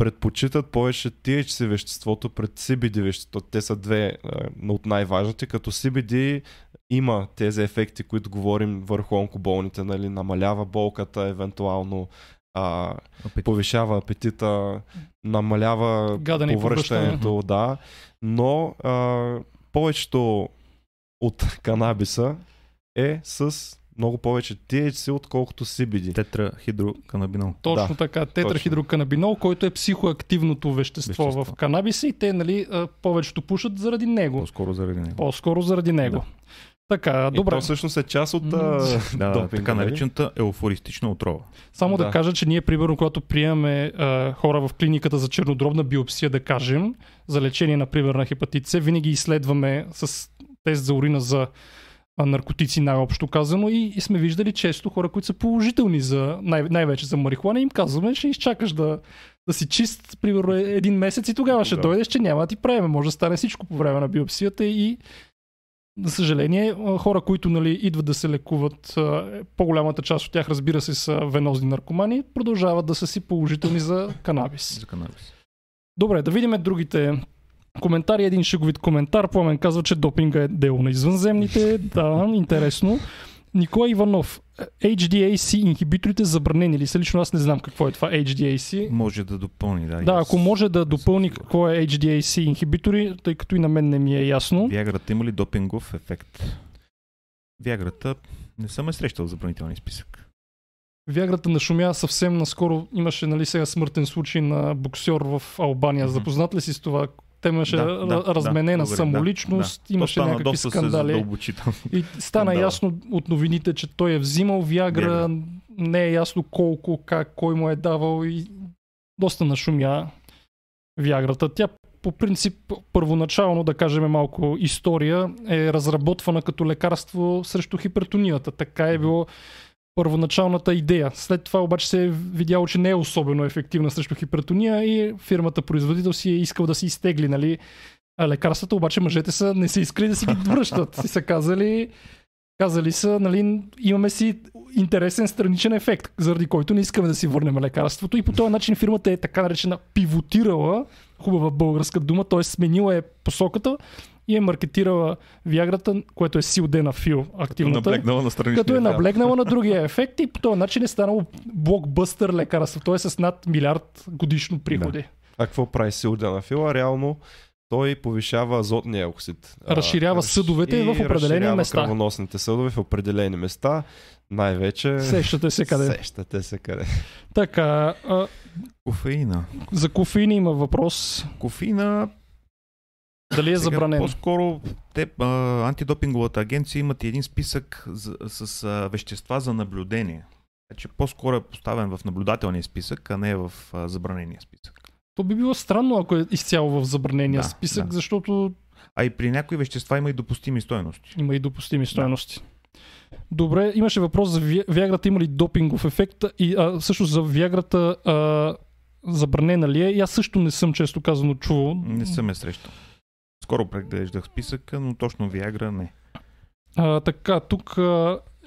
предпочитат повече THC веществото пред CBD веществото. Те са две а, от най-важните, като CBD има тези ефекти, които говорим върху онкоболните, нали, намалява болката, евентуално а,
Апетит.
повишава апетита, намалява
Гадене и
повръщането, да, но а, повечето от канабиса е с много повече THC, отколкото CBD.
Тетрахидроканабинол.
Точно
Да,
така. Тетрахидроканабинол, който е психоактивното вещество,
Вещество.
в канабиса и те нали, повечето пушат заради него.
По-скоро заради него.
По-скоро заради него.
Да.
Така,
И
добре.
то всъщност е част от а,
Да,
допинга,
така
нали?
наречената еуфористична отрова.
Само да.
Да.
кажа, че ние, примерно, когато приемаме а, хора в клиниката за чернодробна биопсия, да кажем, за лечение, например, на хепатит С, винаги изследваме с тест за урина за наркотици, най-общо казано, и, и сме виждали често хора, които са положителни за, най- най-вече за марихуана, им казваме, ще изчакаш да, да си чист, примерно, е- един месец и тогава ще
Да.
дойдеш, че няма да ти правиме. Може да стане всичко по време на биопсията и за съжаление, хора, които нали, идват да се лекуват, по-голямата част от тях, разбира се, са венозни наркомани, продължават да са си положителни за канабис.
За канабис.
Добре, да видим другите коментари. Един шеговит коментар. Пламен казва, че допинга е дело на извънземните. Да, интересно. Николай Иванов, HDAC инхибиторите забранени ли са? Лично аз не знам какво е това HDAC.
Може да допълни, да.
Да,
и
ако може да допълни какво е HDAC инхибитори, тъй като и на мен не ми е ясно.
Виаграта има ли допингов ефект? Виаграта не съм е срещал в забранителния списък.
Виаграта нашумя съвсем наскоро. Имаше нали, сега смъртен случай на боксер в Албания.
Мгм.
Запознат ли си с това? Те имаше
Да, да,
разменена
да,
самоличност,
да.
имаше някакви
доста
скандали.
Се задълбочи там.
И стана
Скандала.
ясно от новините, че той е взимал Виагра,
Виагра.
не е ясно колко, как, кой му е давал и доста нашумя Виаграта. Тя по принцип, първоначално, да кажем малко история, е разработвана като лекарство срещу хипертонията. Така е било първоначалната идея. След това обаче се е видяло, че не е особено ефективна срещу хипертония и фирмата производител си е искал да си изтегли нали, а лекарствата, обаче мъжете са не са искали да си ги връщат. И са казали, казали са, нали, имаме си интересен страничен ефект, заради който не искаме да си върнем лекарството. И по този начин фирмата е така наречена пивотирала, хубава българска дума, т.е. сменила е посоката и е маркетирала Виаграта, което е силдена фил активната.
Наблегнала на страничния
Като е наблегнала на другия ефект и по този начин е станало блокбъстър лекарство. Т.е. с над милиард годишно приходи.
А какво прави силдена фила? Реално той повишава азотния оксид. А,
Разширява
разш-
съдовете
и
в определени места.
кръвоносните съдове в определени места. Най-вече...
Сещате се къде.
Сещате се къде.
Така, а,
Кофеина.
за кофеин има въпрос.
Кофеина
Дали е
Сега,
забранен?
По-скоро те, а, антидопинговата агенция имат един списък за, с а, вещества за наблюдение. Значи по-скоро е поставен в наблюдателния списък, а не в а, забранения списък.
То би било странно, ако е изцяло в забранения
Да,
списък,
да.
защото
А и при някои вещества има и допустими стоености.
има и допустими стоености. Добре, имаше въпрос за Ви- Виаграта има ли допингов ефект и а, също за Виаграта а, забранена ли е? И аз също не съм често казано чувал.
Не съм е срещал. Скоро преглеждах списъка, но точно Виагра не.
А, така, тук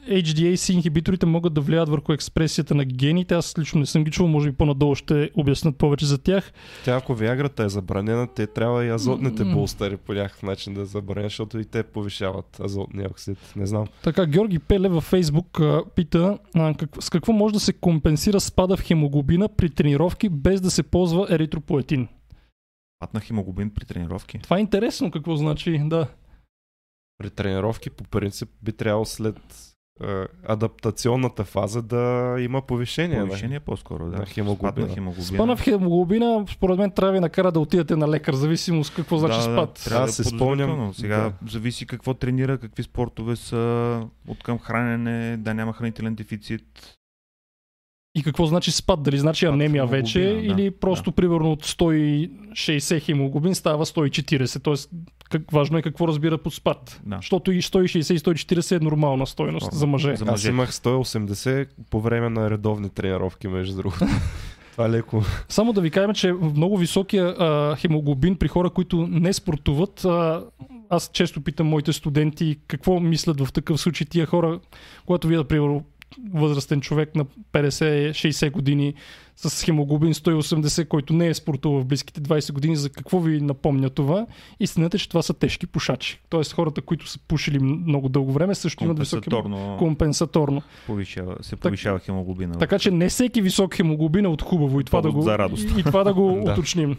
HDAC инхибиторите могат да влияят върху експресията на гените. Аз лично не съм ги чувал, може би по-надолу ще обяснат повече за тях.
Тя ако Виаграта е забранена, те трябва и азотните
М.
булстъри по някакъв начин да забранят, защото и те повишават азотния оксид. Не знам.
Така, Георги Пеле във Фейсбук а, пита а, как, с какво може да се компенсира спада в хемоглобина при тренировки без да се ползва еритропоетин.
Пат на хемоглобин при тренировки.
Това е интересно какво значи, да.
При тренировки по принцип би трябвало след е, адаптационната фаза да има повишение,
Повишение по-скоро, да.
на хемоглобина.
Спад хемоглобина.
Спана в хемоглобина, според мен трябва да ви накара да отидете на лекар, зависимост какво значи
да,
спад.
Трябва да
си
е
спомням-.
Сега
да.
зависи какво тренира, какви спортове са, от към хранене, да няма хранителен дефицит.
И какво значи спад? Дали значи анемия вече
да,
или просто примерно от 160 хемоглобин става 140. Тоест, как, важно е какво разбира под спад.
Да.
Защото и 160 и 140 е нормална стойност
Нормално.
за мъже.
За
Аз
мъжете.
имах 180 по време на редовни тренировки, между другото. Това е леко.
Само да ви кажем, че в много високия а, хемоглобин при хора, които не спортуват, а, аз често питам моите студенти какво мислят в такъв случай тия хора, когато видят, примерно, възрастен човек на 50-60 години с хемоглобин 180, който не е спортувал в близките 20 години, за какво ви напомня това? Истината е, че това са тежки пушачи. Тоест хората, които са пушили много дълго време, също имат високи
Компенсаторно повишава, се повишава хемоглобина.
Така че не всеки висок хемоглобин е от хубаво и това, да го, и, това да го уточним.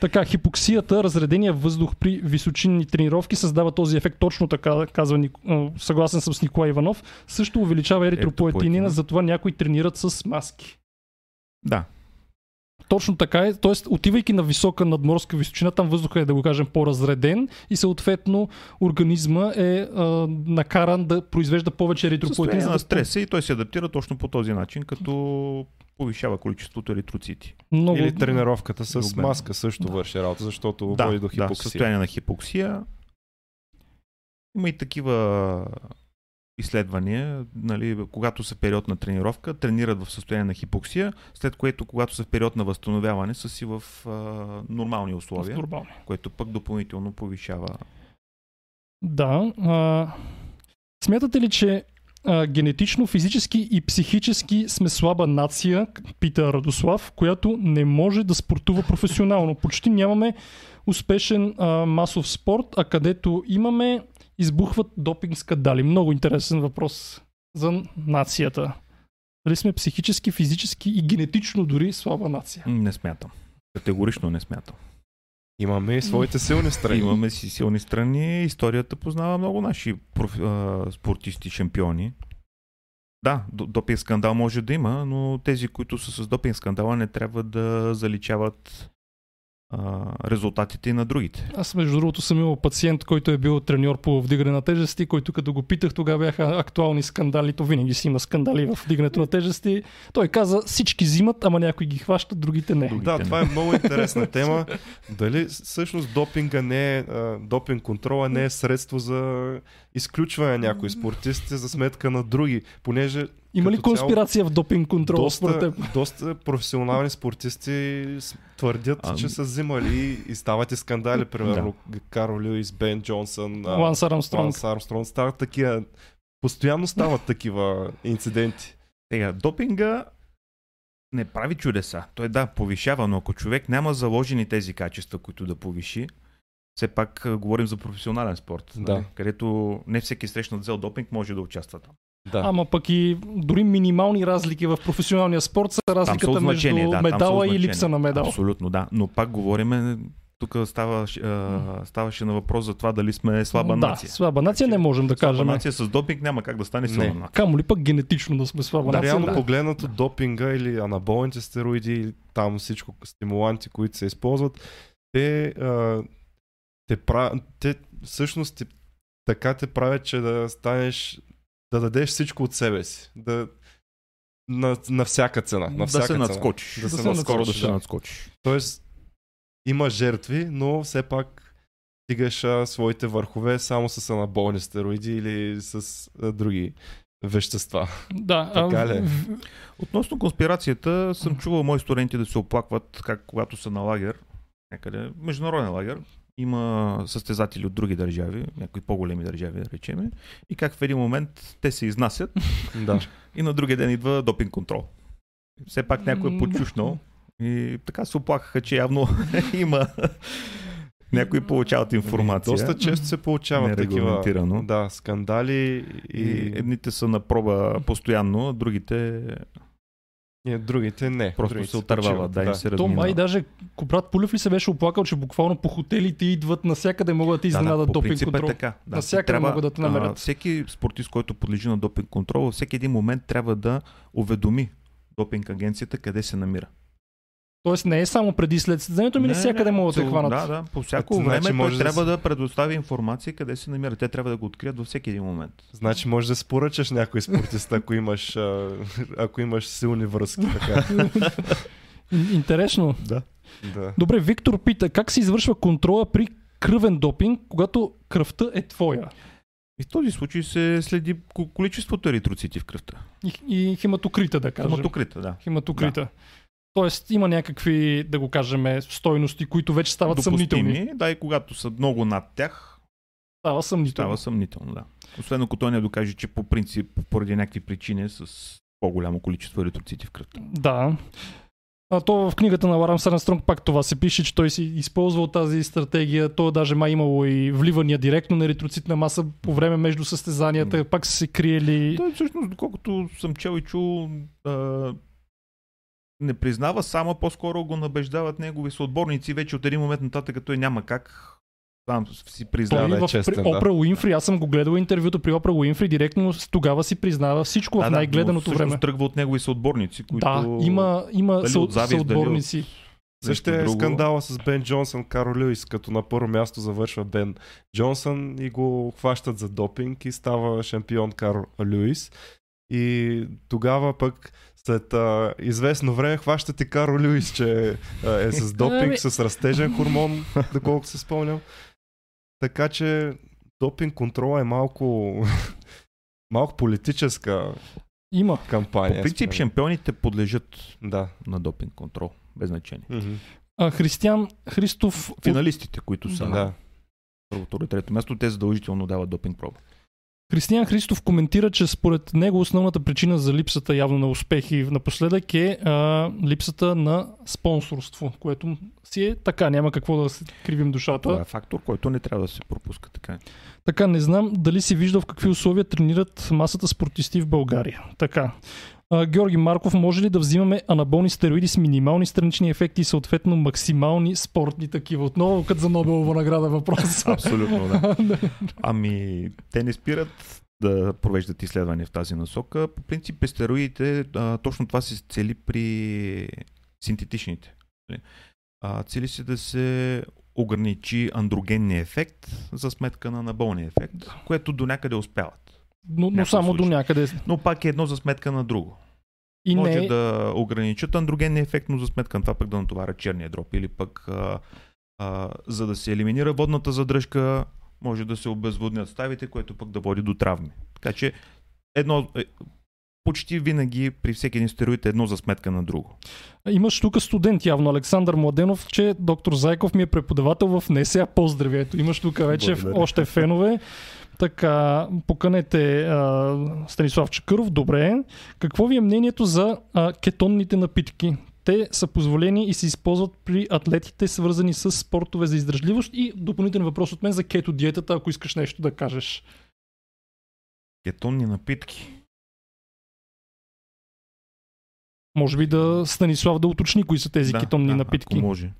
Така, хипоксията, разредения въздух при височинни тренировки създава този ефект точно така, казва съгласен съм с Николай Иванов, също увеличава еритропоетинина, затова някои тренират с маски.
Да.
Точно така е, т.е. отивайки на висока надморска височина, там въздухът е да го кажем по-разреден и съответно организма е а, накаран да произвежда повече еритропоетин.
Състояние
за
на
да
стреса и той се адаптира точно по този начин, като повишава количеството еритроцити.
Много...
Или тренировката с
И обмен.
маска също върши работа, защото
Да,
води до
да,
хипоксия.
състояние на хипоксия. Има и такива изследвания, нали, когато са период на тренировка, тренират в състояние на хипоксия, след което, когато са в период на възстановяване, са си в а, нормални условия,
Нормално.
което пък допълнително повишава.
Да. А, смятате ли, че а, генетично, физически и психически сме слаба нация, пита Радослав, която не може да спортува професионално? Почти нямаме успешен а, масов спорт, а където имаме, избухват допинг скандали. Много интересен въпрос. за нацията. Дали сме психически, физически и генетично дори слаба нация?
Не смятам. Категорично не смятам.
Имаме и своите силни страни.
Имаме си силни страни. Историята познава много наши профи, а, спортисти, шампиони. Да, допинг скандал може да има, но тези, които са с допинг скандала, не трябва да заличават а, резултатите и на другите.
Аз между другото съм имал пациент, който е бил треньор по вдигане на тежести, който като го питах, тогава бяха актуални скандали. То винаги си има скандали в вдигането на тежести. Той каза, всички взимат, ама някои ги хващат, другите не.
Други.
Да, това е много интересна тема. Дали всъщност допинга не е, допинг контрола не е средство за изключване на някои спортисти за сметка на други, понеже
Има ли
като цяло
конспирация в допинг контрол според
доста,
теб?
доста професионални спортисти твърдят,
Ами-
че са взимали и стават и скандали, примерно Карл Льюис, Бен Джонсън, а,
Ланс Армстронг.
Ланс Армстронг, стават такива, постоянно стават такива инциденти.
Сега, допинга не прави чудеса. Той да, повишава, но ако човек няма заложени тези качества, които да повиши, все пак а, говорим за професионален спорт,
Да.
нали? където не всеки срещнат взел допинг може да участва там.
Да.
Ама пък и дори минимални разлики в професионалния спорт са разликата
от значение,
между
да, са
медала и липса на медал.
Абсолютно, да. Но пак говориме, тук става, а, ставаше на въпрос за това дали сме слаба
да,
нация.
слаба нация не можем да
Слаба
кажем.
нация с допинг няма как да стане силна нация.
Камо ли пък генетично да сме слаба
Да,
нация?
реално
да.
погледнато допинга или анаболните стероиди, там всичко стимуланти, които се използват, те, а, те, пра... те всъщност те, така те правят, че да станеш, да дадеш всичко от себе си. Да, на, на всяка цена. На
да
всяка
се
цена.
надскочиш.
Да
Да
се
се
Скоро да
надскочиш.
се
Да.
надскочиш.
Тоест, има жертви, но все пак стигаш а, своите върхове само с анаболни стероиди или с а, други вещества.
Да,
Така ли е?
Относно конспирацията, съм чувал мои студенти да се оплакват, как когато са на лагер, някъде, международен лагер, има състезатели от други държави, някои по-големи държави, да речеме, и как в един момент те се изнасят
Да.
и на другия ден идва допинг контрол. Все пак някой е
М,
подчушнал и така се оплакаха, че явно има някои получават информация.
Доста често се получават такива да, скандали
и
и,
едните са на проба постоянно, а другите
и другите не.
просто
другите
се отървават,
почиват,
да, им се
То май даже Кобрат Пулев ли се беше оплакал, че буквално по хотелите идват навсякъде могат да ти изненадат
по
допинг
принцип
контрол.
Е така. Да,
Навсякъде
ти трябва,
могат да те намерят.
А, всеки спортист, който подлежи на допинг контрол, във всеки един момент трябва да уведоми допинг агенцията къде се намира.
Тоест не е само преди след състезанието, ми
Не,
навсякъде
не,
могат да те хванат.
Да, да, по всяко
Значи
време той
може да
трябва да предостави информация къде се намира. Те трябва да го открият във всеки един момент.
Значи може да споръчаш някой спортист, ако имаш, а, ако имаш силни връзки. Така.
Ин- Интересно.
Да.
да.
Добре, Виктор пита, как се извършва контрола при кръвен допинг, когато кръвта е твоя?
И в този случай се следи ко- количеството еритроцити в кръвта.
И, и хематокрита, да кажем.
Хематокрита, да.
Хематокрита. Тоест има някакви, да го кажем, стойности, които вече стават съмнителни.
Допустими, да, и когато са много над тях,
Става съмнително.
става съмнително, да. Освен ако той не докаже, че по принцип, поради някакви причини е с по-голямо количество еритроцити в кръвта.
Да. А то в книгата на Ларам Армстронг пак това се пише, че той си използвал тази стратегия. То даже май имало и вливания директно на еритроцитна маса по време между състезанията. Пак са се криели.
Той всъщност, доколкото съм чел и чул, не признава само, по-скоро го набеждават негови съотборници. Вече от един момент нататък той няма как сам си
Той
признава.
да е
в,
честен,
при
да.
Опра Уинфри, аз съм го гледал интервюто при Опра Уинфри, директно тогава си признава всичко в най-гледаното
но
време.
тръгва от негови съотборници, които...
Да, има, има
дали
съ,
от завист, дали
съотборници.
Също е
друго.
скандала с Бен Джонсън, Карл Льюис, като на първо място завършва Бен Джонсън и го хващат за допинг и става шампион Карл Льюис. И тогава пък след а, известно време хващат и Карл Льюис, че а, е с допинг,
Ами-
с растежен хормон, доколко се спомням. Така че допинг контрола е малко, малко политическа
Има.
кампания.
По принцип шампионите подлежат
Да.
на допинг контрол, без значение.
Мгм.
А, Християн Христов
Финалистите, които са
Да.
на първото или трето място, те задължително дават допинг проба.
Християн Христов коментира, че според него основната причина за липсата явно на успехи напоследък е а, липсата на спонсорство, което си е така, няма какво да се кривим душата.
Това е фактор, който не трябва да се пропуска така. е.
Така, не знам дали си виждал в какви условия тренират масата спортисти в България. Така. А, Георги Марков, може ли да взимаме анаболни стероиди с минимални странични ефекти и съответно максимални спортни такива? Отново като за Нобелова награда въпрос.
Абсолютно, да. Ами, те не спират да провеждат изследвания в тази насока. По принцип, при стероидите а, точно това се цели при синтетичните. А, цели се да се ограничи андрогенния ефект за сметка на анаболния ефект, което до някъде успяват.
Но, но само до
случаи.
някъде.
Но пак е едно за сметка на друго.
И
Може
не,
да ограничат андрогенния ефект, но за сметка на това пък да натоварят черния дроп. Или пък а, а, за да се елиминира водната задръжка, може да се обезводнят ставите, което пък да води до травми. Така че едно, е, почти винаги при всеки един стероид е едно за сметка на друго.
Имаш тук студент явно, Александър Младенов, че доктор Зайков ми е преподавател в НСА. Поздрави, ето имаш тук вече
Благодаря.
още фенове. Така, поканете а, Станислав Чакъров. Добре. Какво ви е мнението за а, кетонните напитки? Те са позволени и се използват при атлетите, свързани с спортове за издръжливост. И допълнителен въпрос от мен за кето диетата, ако искаш нещо да кажеш.
Кетонни напитки.
Може би да Станислав да уточни кои са тези
да,
кетонни
да,
напитки.
Ако може.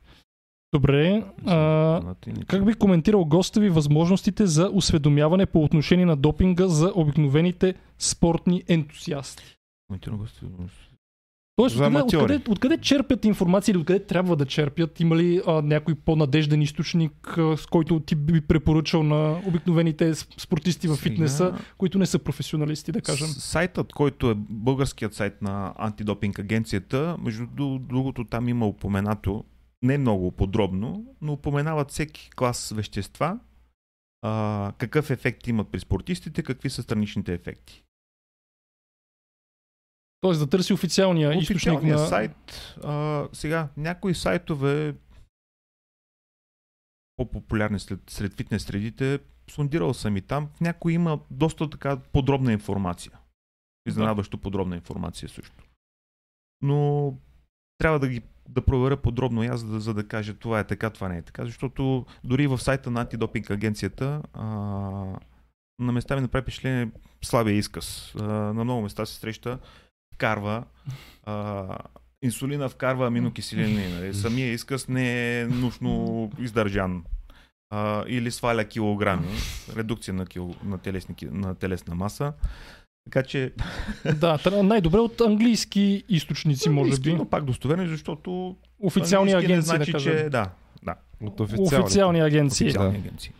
Добре. А, Как би коментирал госта ви възможностите за осведомяване по отношение на допинга за обикновените спортни ентусиасти?
Коментирам гости.
Тоест,
За
откъде, откъде, откъде черпят информация или откъде трябва да черпят? Има ли а, някой по-надежден източник, а, с който ти би препоръчал на обикновените спортисти в фитнеса, които не са професионалисти, да кажем?
Сайтът, който е българският сайт на антидопинг агенцията, между дру- другото там има упоменато, не много подробно, но упоменават всеки клас вещества, а, какъв ефект имат при спортистите, какви са страничните ефекти.
Тоест да търси официалния, източник
Официалният
на...
сайт, а, сега, някои сайтове по-популярни сред, сред фитнес средите, сондирал съм и там, в някои има доста така подробна информация. Изненадващо подробна информация също. Но трябва да ги да проверя подробно аз, за да, за да кажа това е така, това не е така, защото дори в сайта на антидопинг агенцията а, на места ми направи впечатление слабия изказ. А, на много места се среща вкарва а, инсулина вкарва аминокиселини. Нали? Самия изказ не е научно издържан. А, или сваля килограми, редукция на, кил, на, телесни, на телесна маса. Така че,
Да, най-добре от английски източници, може би.
но пак достоверно, защото
Официални агенции,
не значи,
да
че да, да,
От официалните.
Официални агенции.
официални
Да.
агенции.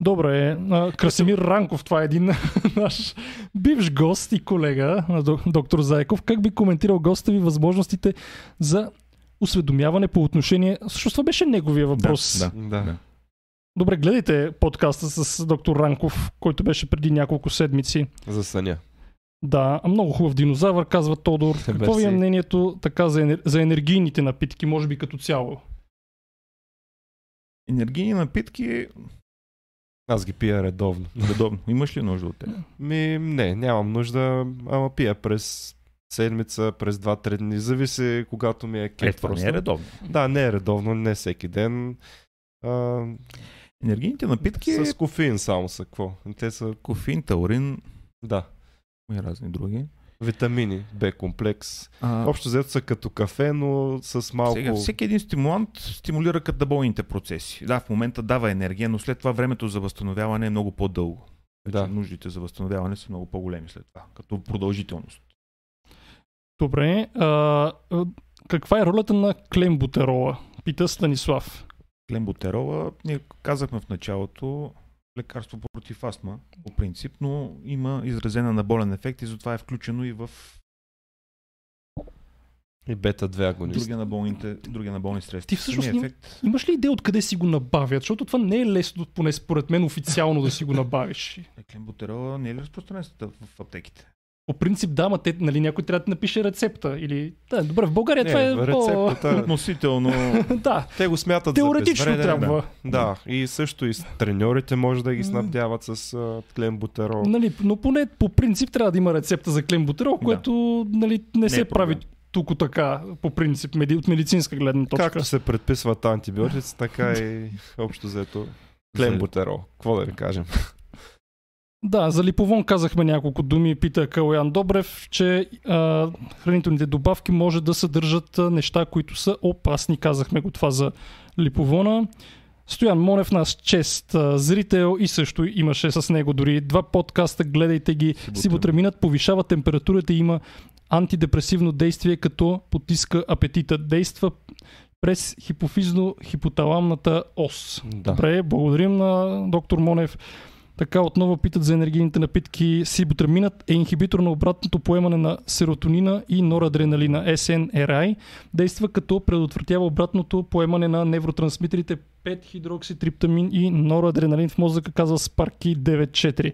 Добре, Красимир Ранков, това е един наш бивш гост и колега, доктор Зайков. Как би коментирал госта ви възможностите за осведомяване по отношение... Всъщност това беше неговия въпрос.
Да,
Да.
Да.
Добре, гледайте подкаста с доктор Ранков, който беше преди няколко седмици.
За съня.
Да, много хубав динозавър, казва Тодор. Какво ви е
мнението
така за, енер... за енергийните напитки, може би като цяло?
Енергийни напитки,
Аз ги пия редовно.
редовно. Имаш ли нужда от тях?
Ми, не, нямам нужда, ама пия през седмица, през 2-3 дни. Зависи когато ми е
Е,
кеф.
това
просто.
не е редовно.
Да, не е редовно, не всеки ден. А,
Енергийните напитки,
с кофеин само са какво. Те са,
кофеин, таурин
да,
и разни други.
витамини, Б комплекс.
А,
Общо взето са като кафе, но с малко...
Сега, всеки един стимулант стимулира катаболните процеси. Да, в момента дава енергия, но след това времето за възстановяване е много по-дълго.
Да.
Да. Нуждите за възстановяване са много по-големи след това, като продължителност.
Добре, а, каква е ролята на клембутерола? Пита Станислав.
Клембутерола, ние казахме в началото, лекарство против астма, по принцип, но има изразен анаболен ефект и затова е включено и в
И бета-2 агонист.
други анаболните, други анаболни средства.
Ти всъщност им-
ефект,
Имаш ли идея откъде си го набавят? Защото това не е лесно, поне според мен, официално да си го набавиш.
е, клембутерола не е ли разпространен в аптеките?
По принцип да, ма те, нали, някой трябва да напише рецепта. Или... Да, добре, в България това е по...
рецептата,
Относително.
да,
те го смятат
теоретично
за безвреден.
трябва.
Да, и също и с треньорите може да ги снабдяват с а, клембутерол.
Нали, но поне по принцип трябва да има рецепта за клембутерол,
Да.
което нали, не, се
е
прави тук така, по принцип, меди, от медицинска гледна точка.
Както се предписват антибиотици, така и общо взето клембутерол. Какво да ви кажем?
Да, за липовон казахме няколко думи. Пита Калоян Добрев, че а, хранителните добавки може да съдържат неща, които са опасни. Казахме го това за липовона. Стоян Монев, наш чест а, зрител и също имаше с него дори два подкаста, гледайте ги. Сиботраминът повишава температурата и има антидепресивно действие, като потиска апетита. Действа през хипофизно-хипоталамната ос.
Да.
Добре, благодарим на доктор Монев. Така отново питат за енергийните напитки. Сиботраминът е инхибитор на обратното поемане на серотонина и норадреналина SNRI. Действа като предотвратява обратното поемане на невротрансмитерите 5-хидрокситриптамин и норадреналин в мозъка, казва Sparky 9.4.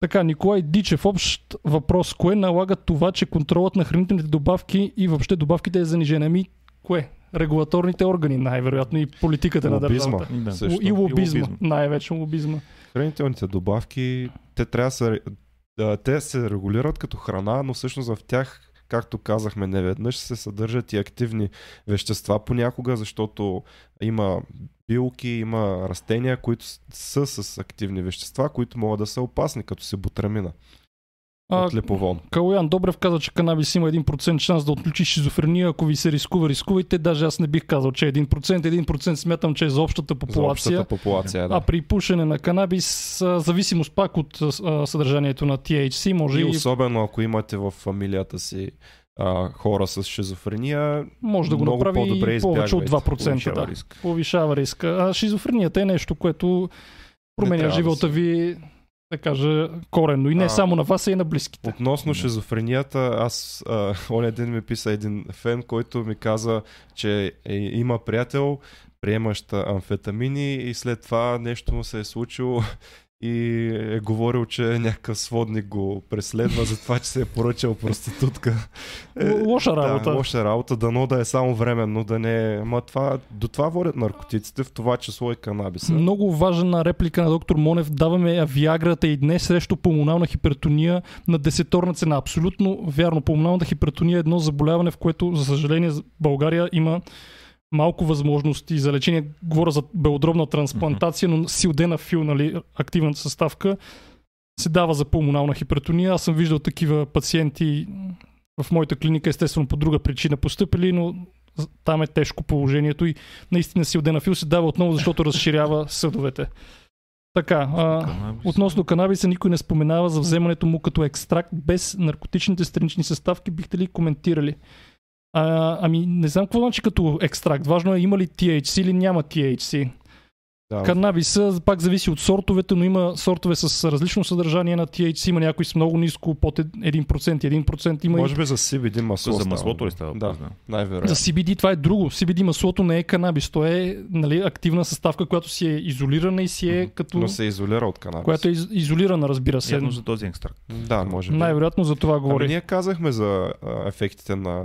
Така, Николай Дичев, общ въпрос. Кое налага това, че контролът на хранителните добавки и въобще добавките е занижен? Ами, кое? Регулаторните органи, най-вероятно и политиката на
Лобизма.
държавата.
Да.
Също.
И лобизма,
И лобизма.
най-вече лобизма.
Хранителните добавки, те трябва да се, да, те се регулират като храна, но всъщност в тях, както казахме неведнъж, се съдържат и активни вещества понякога, защото има билки, има растения, които са с активни вещества, които могат да са опасни, като сибутрамина
А,
от леповон.
Калоян Добрев каза, че канабис има 1% шанс да отключи шизофрения. Ако ви се рискува, рискувайте. Даже аз не бих казал, че е 1%. 1% смятам, че е за общата
За
популация.
общата популация, да.
А при пушене на канабис, зависимост пак от съдържанието на THC, може
и
и,
особено ако имате в фамилията си а, хора с шизофрения,
може да го
много
направи
по-добре
повече от
избягвайте.
2%.
Повишава
Да.
риск.
Повишава риска. А шизофренията е нещо, което променя
да
живота
се-
ви, да кажа, коренно. И не
А,
само на вас, а и на близките.
Относно шизофренията, аз а, оня ден ми писа един фен, който ми каза, че е, има приятел, приемащ амфетамини и след това нещо му се е случило и е говорил, че някакъв сводник го преследва за това, че се е поръчал проститутка.
Л- лоша работа.
Да, лоша работа, дано да е само временно, да не е... Ма това, до това водят наркотиците, в това число и канабиса.
Много важна реплика на доктор Монев. Даваме Виаграта и днес срещу пулмонална хипертония на десеторна цена. Абсолютно вярно. Пулмоналната хипертония е едно заболяване, в което, за съжаление, България има малко възможности за лечение. Говоря за белодробна трансплантация, но силденафил, нали, активната съставка, се дава за пулмонална хипертония. Аз съм виждал такива пациенти в моята клиника, естествено по друга причина постъпили, но там е тежко положението и наистина силденафил се дава отново, защото разширява съдовете. Така, а, относно канабиса никой не споменава за вземането му като екстракт без наркотичните странични съставки. Бихте ли коментирали? А, ами не знам какво значи като екстракт. Важно е има ли THC или няма THC.
Да,
Канабиса пак зависи от сортовете, но има сортове с различно съдържание на THC, има някои с много ниско, под 1% и 1%. Има
може би за CBD масло.
За маслото ли става?
Да,
да.
най-вероятно.
За CBD това е друго. CBD маслото не е канабис. То е нали, активна съставка, която си е изолирана и си е
Мгм.
като...
Но се изолира от канабис.
Която е из- изолирана, разбира се.
Явно за този екстракт.
Да, може би.
Най-вероятно за това
Ами
говори.
ние казахме за а, ефектите на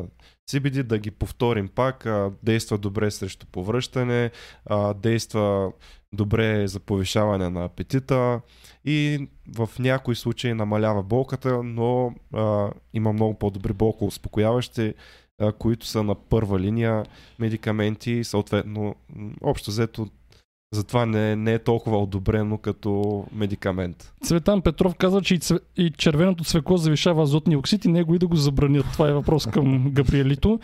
CBD, да ги повторим пак. А, действа добре срещу повръщане, а, действа добре за повишаване на апетита и в някои случаи намалява болката, но а, има много по-добри болкоуспокояващи, а, които са на първа линия медикаменти съответно общо взето затова не, не е толкова одобрено като медикамент.
Цветан Петров каза, че и, цве... и червеното цвекло завишава азотния оксид и него и да го забранят. Това е въпрос към Габриелито.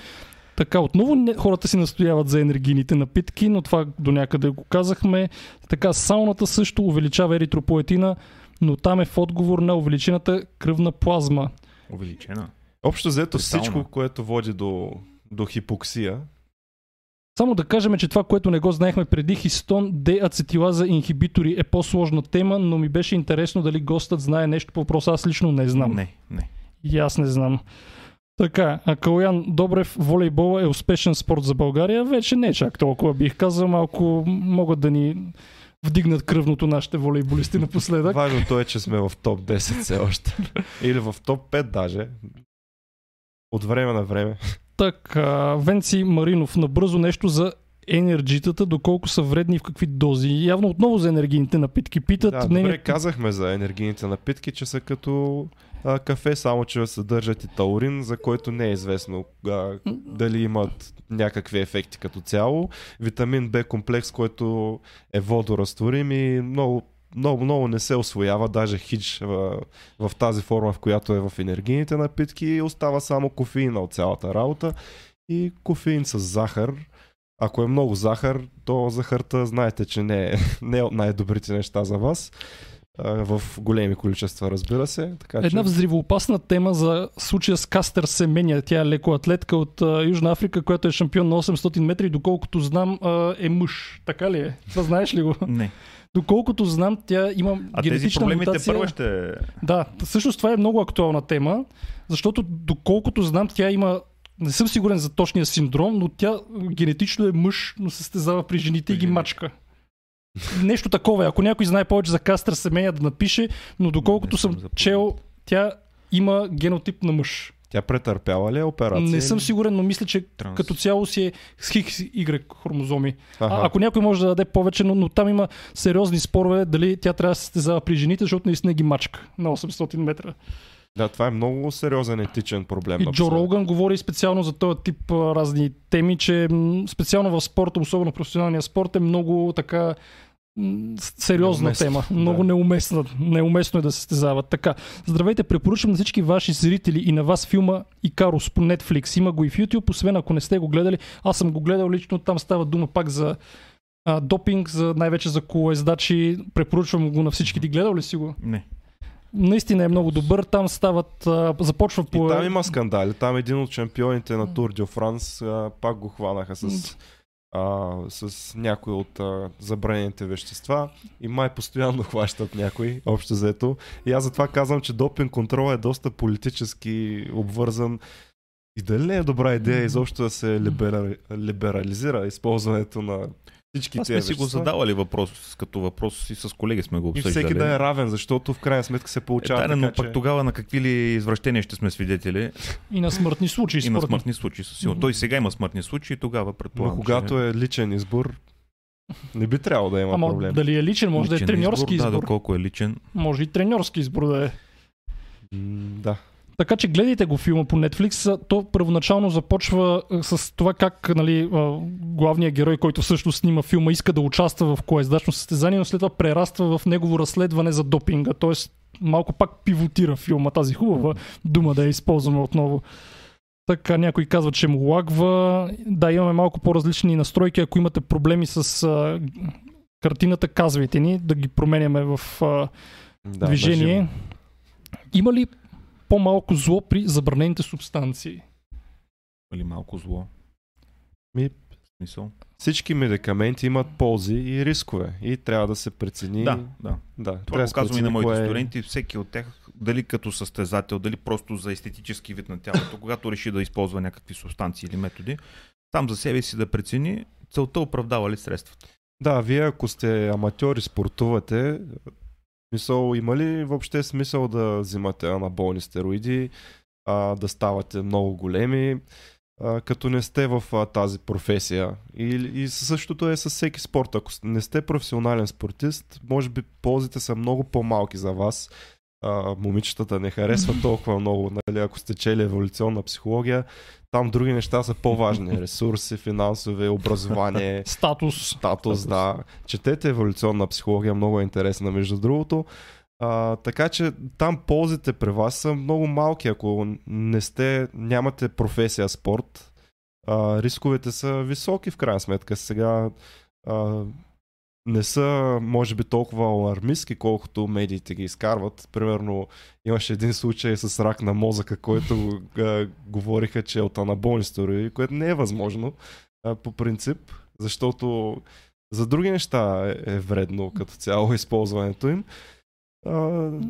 Така, отново не, хората си настояват за енергийните напитки, но това до някъде го казахме. Така, сауната също увеличава еритропоетина, но там е в отговор на увеличената кръвна плазма.
Увеличена.
Общо взето
Кристална.
всичко, което води до, до хипоксия,
Само да кажем, че това, което не го знаехме преди, хистон деацетилаза инхибитори е по-сложна тема, но ми беше интересно дали гостът знае нещо по въпроса. Аз лично не знам.
Не, не.
И аз не знам. Така, а Калуян Добрев, волейбола е успешен спорт за България. Вече не е чак толкова, бих казал. Малко могат да ни вдигнат кръвното нашите волейболисти напоследък.
Важното е, че сме в топ 10 все още. Или в топ 5 даже. От време на време.
Така, Венци Маринов, набързо нещо за енерджитата, доколко са вредни и в какви дози. Явно отново за енергийните напитки. Питат
Да,
мнение-
добре, казахме за енергийните напитки, че са като а, кафе, само че съдържат и таурин, за който не е известно а, дали имат някакви ефекти като цяло. Витамин Б комплекс, който е водорастворим и много много, много не се освоява, даже хич в, в тази форма, в която е в енергийните напитки и остава само кофеина от цялата работа и кофеин с захар. Ако е много захар, то захарта знаете, че не е, не е от най-добрите неща за вас. В големи количества, разбира се. Така,
Една
че...
взривоопасна тема за случая с Кастър Семеня. Тя е лекоатлетка от а, Южна Африка, която е шампион на 800 метри. Доколкото знам, а, е мъж. Така ли е? Това знаеш ли го?
Не.
Доколкото знам, тя има
А тези
генетична
проблемите
мутация.
първо ще...
Да, всъщност това е много актуална тема, защото доколкото знам, тя има не съм сигурен за точния синдром, но тя генетично е мъж, но се стезава при жените и ги мачка. Нещо такова е. Ако някой знае повече за Кастър Семеня да напише, но доколкото
Не
съм
съм
чел, тя има генотип на мъж.
Тя претърпяла ли е операция?
Не съм сигурен, но мисля, че
Транс.
като цяло си е с хикс Y хромозоми. А, ако някой може да даде повече, но, но там има сериозни спорове дали тя трябва да се стезава при жените, защото наистина ги мачка на 800 метра.
Да, това е много сериозен етичен проблем.
И Джо. Роган говори специално за този тип разни теми, че специално в спорта, особено в професионалния спорт, е много така сериозна
Неуместно,
тема.
да.
Много неуместна. Неуместно е да се стезават. Така, здравейте, препоръчвам на всички ваши зрители и на вас филма Икарус по Netflix. Има го и в YouTube, освен ако не сте го гледали. Аз съм го гледал лично, там става дума пак за а, допинг, за, най-вече за колоездачи. Препоръчвам го на всички. Ти гледал ли си го?
Не.
Наистина е много добър. Там стават, а, започва
И
по...
там има скандали. Там един от шампионите на Тур де Франс а, пак го хванаха с, а, с някои от а, забранените вещества и май постоянно хващат някой, общо взето. И аз затова казвам, че допинг контрол е доста политически обвързан и дали не е добра идея изобщо да се либера, либерализира използването на всички
сме си го задавали въпрос, като въпрос и с колеги сме го
И
обсъждали.
всеки да е равен, защото в крайна сметка се
Е,
получава
да, но
така,
пък тогава на какви ли извращения ще сме свидетели
И на смъртни случаи.
и на смъртни случаи със сигурност. Той сега има смъртни случаи, тогава
Но
предполагам.
когато е личен избор, не би трябвало да има
Ама
проблем.
дали е личен, може да е
Личен
треньорски избор.
Да, доколко е личен.
Може и треньорски избор да е.
М, Да.
Така че гледайте го филма по Netflix. То първоначално започва с това как нали, главният герой, който всъщност снима филма, иска да участва в колездачно състезание, но след това прераства в негово разследване за допинга. Тоест малко пак пивотира филма, тази хубава дума да я използваме отново. Така, някой казва, че му лагва. Да, имаме малко по-различни настройки. Ако имате проблеми с а, картината, казвайте ни да ги променяме в а,
да
движение.
наживо.
Има ли по-малко зло при забранените субстанции?
Или малко зло.
Ми,
Смисъл?
Всички медикаменти имат ползи и рискове и трябва да се прецени.
Да, да.
да
Това го казвам и на моите
кое е-
студенти. Всеки от тях, дали като състезател, дали просто за естетически вид на тялото, когато реши да използва някакви субстанции или методи, там за себе си да прецени целта оправдава ли средствата.
Да, вие ако сте аматьори, спортувате, мисъл, има ли въобще смисъл да взимате анаболни стероиди, а, да ставате много големи, а, като не сте в а, тази професия? И, и същото е с всеки спорт. Ако не сте професионален спортист, може би ползите са много по-малки за вас. А, момичетата не харесват толкова много. Нали? Ако сте чели еволюционна психология, там други неща са по-важни. Ресурси, финансови, образование
Статус.
статус, да. Четете еволюционна психология, много е интересна, между другото. А, така че там ползите при вас са много малки, ако не сте, нямате професия спорт. А, рисковете са високи в крайна сметка. Сега а, не са, може би, толкова алармистки, колкото медиите ги изкарват. Примерно, имаше един случай с рак на мозъка, който а, говориха, че е от анаболни стероиди, което не е възможно а, по принцип, защото за други неща е, е вредно като цяло използването им. А,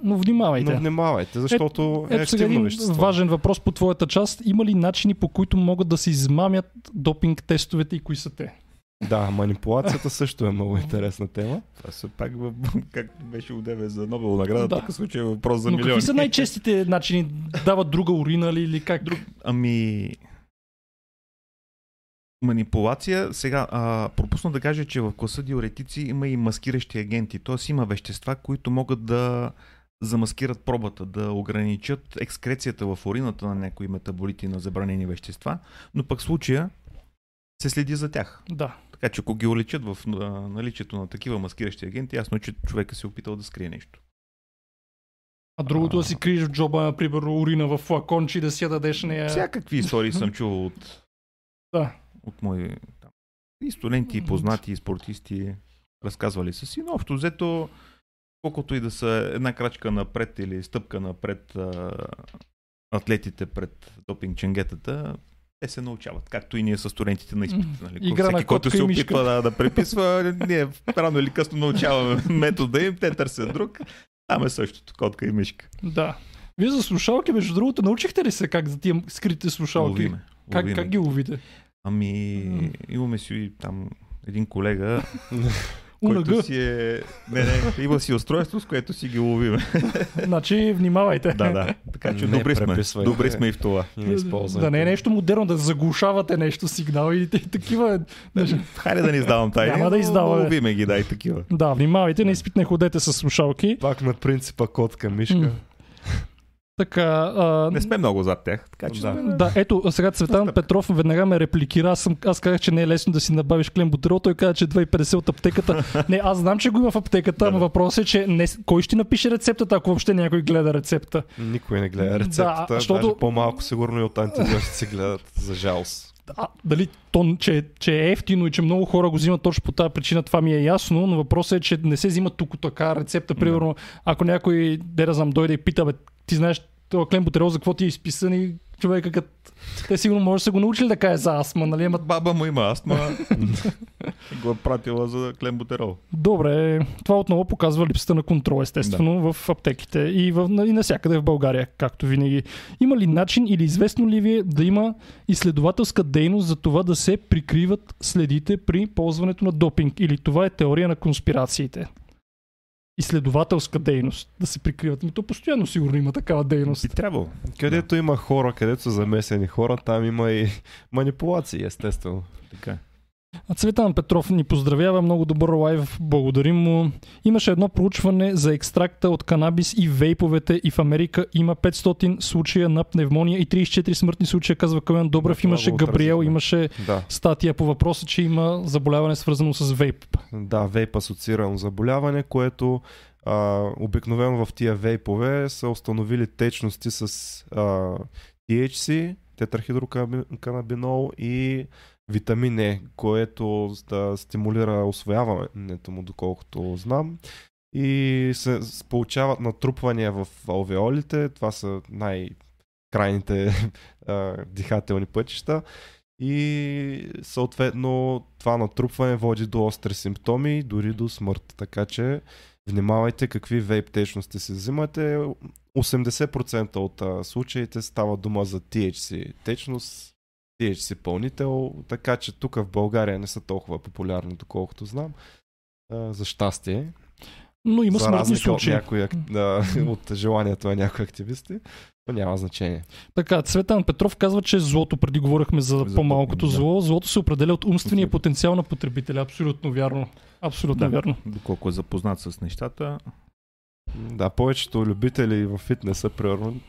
Но внимавайте.
но внимавайте, защото е,
Ето сега
активно
един
вещество.
важен въпрос по твоята част. Има ли начини по които могат да се измамят допинг тестовете и кои са те?
Да, манипулацията също е много интересна тема.
Това се пак, как беше удеве за Нобел награда,
Да.
тук случай е въпрос за
Но
милиони.
какви са най-честите начини? Дават друга урина ли или как? Друг...
Ами... Манипулация. Сега, а, пропусна да кажа, че в класа диуретици има и маскиращи агенти. Т.е. има вещества, които могат да замаскират пробата, да ограничат екскрецията в урината на някои метаболити на забранени вещества, но пък в случая се следи за тях.
Да.
Така че ако ги уличат в а, наличието на такива маскиращи агенти, ясно е, че човека се е опитал да скрие нещо.
А другото да си криеш в джоба, например, урина в флаконче и да си я дадеш нея.
Всякакви истории съм чувал от,
Да.
от мои там, и студенти, и познати, и спортисти. Разказвали са си, но общо взето, колкото и да са една крачка напред или стъпка напред а, атлетите пред допинг ченгетата, те се научават, както и ние с студентите на изпитите. Нали?
Игра
Всеки,
на
който се опитва да, да преписва, ние рано или късно научаваме метода им, те търсят друг. Там е същото, котка и мишка.
Да. Вие за слушалки, между другото, научихте ли се как за тия скрити слушалки?
Ловиме.
Как,
ловиме.
как ги ловите?
Ами, имаме си там един колега,
УНГ.
който си е... Не, не, има си устройство, с което си ги ловиме.
Значи, внимавайте.
да, да. Така че
Не
добри сме. Добри сме и в това.
И не.
Да не е нещо модерно, да заглушавате нещо, сигнал и такива.
Хайде да не издавам тайни.
Няма да издаваме.
Ловиме ги, дай такива.
Да, внимавайте, не ходете с слушалки.
Пак на принципа котка, мишка.
Така, а,
Не сме много зад тях, така че
Да.
Да, ето, сега Цветан. Петров веднага ме репликира. Аз, съм, аз казах, че не е лесно да си набавиш клембутерол. Той каза, че 2,50 от аптеката. Не, аз знам, че го има в аптеката,
Да,
но
да.
въпросът е, че не, кой ще напише рецептата, ако въобще някой гледа рецепта.
Никой не гледа рецептата,
Да,
да,
защото-
даже по-малко сигурно и от антибиотици гледат, за жалост.
А, дали то, че, че е ефтино и че много хора го взимат точно по тази причина, това ми е ясно, но въпросът е, че не се взима тук така рецепта. Примерно, ако някой, де да знам, дойде и пита, бе, ти знаеш този клембутерол за какво ти е изписан и човека като... Те сигурно може да са го научили да каже за астма, нали? Ама
Баба му има астма. го е пратила за клембутерол.
Добре, това отново показва липсата на контрол, естествено, в аптеките и, в, и навсякъде в България, както винаги. Има ли начин или известно ли ви е да има изследователска дейност за това да се прикриват следите при ползването на допинг? Или това е теория на конспирациите? Изследователска дейност да се прикриват. Ми то постоянно сигурно има такава дейност.
Би трябвало.
Където има хора, където са замесени хора, там има и манипулации, естествено.
Така.
Цветан Петров ни поздравява, много добър лайв, благодарим му. Имаше едно проучване за екстракта от канабис и вейповете и в Америка има 500 случая на пневмония и 34 смъртни случая, казва Калян Добрев.
Да,
Имаше Габриел, имаше
Да,
статия по въпроса, че има заболяване свързано с вейп.
да, вейп асоциирано заболяване, което а, обикновено в тия вейпове са установили течности с а, THC, тетрахидроканабинол и витамин Е, което да стимулира освояването му, доколкото знам. И се получават натрупвания в алвеолите, това са най-крайните дихателни пътища. И съответно това натрупване води до остри симптоми, дори до смърт. Така че внимавайте какви вейп течности си взимате. 80% от случаите става дума за THC течност, THC пълнител, така че тук в България не са толкова популярни, доколкото знам. А, за щастие.
Но има
за
смъртни
разлика от,
случаи.
някои, да, от желанието на някои активисти. Но няма значение.
Така, Цветан Петров казва, че злото, преди говорихме за,
За
по-малкото
да.
зло, злото се определя от умствения
Умствен.
потенциал на потребителя. Абсолютно вярно. Абсолютно
Да.
вярно.
Доколко е запознат с нещата.
Да, повечето любители в фитнеса, примерно,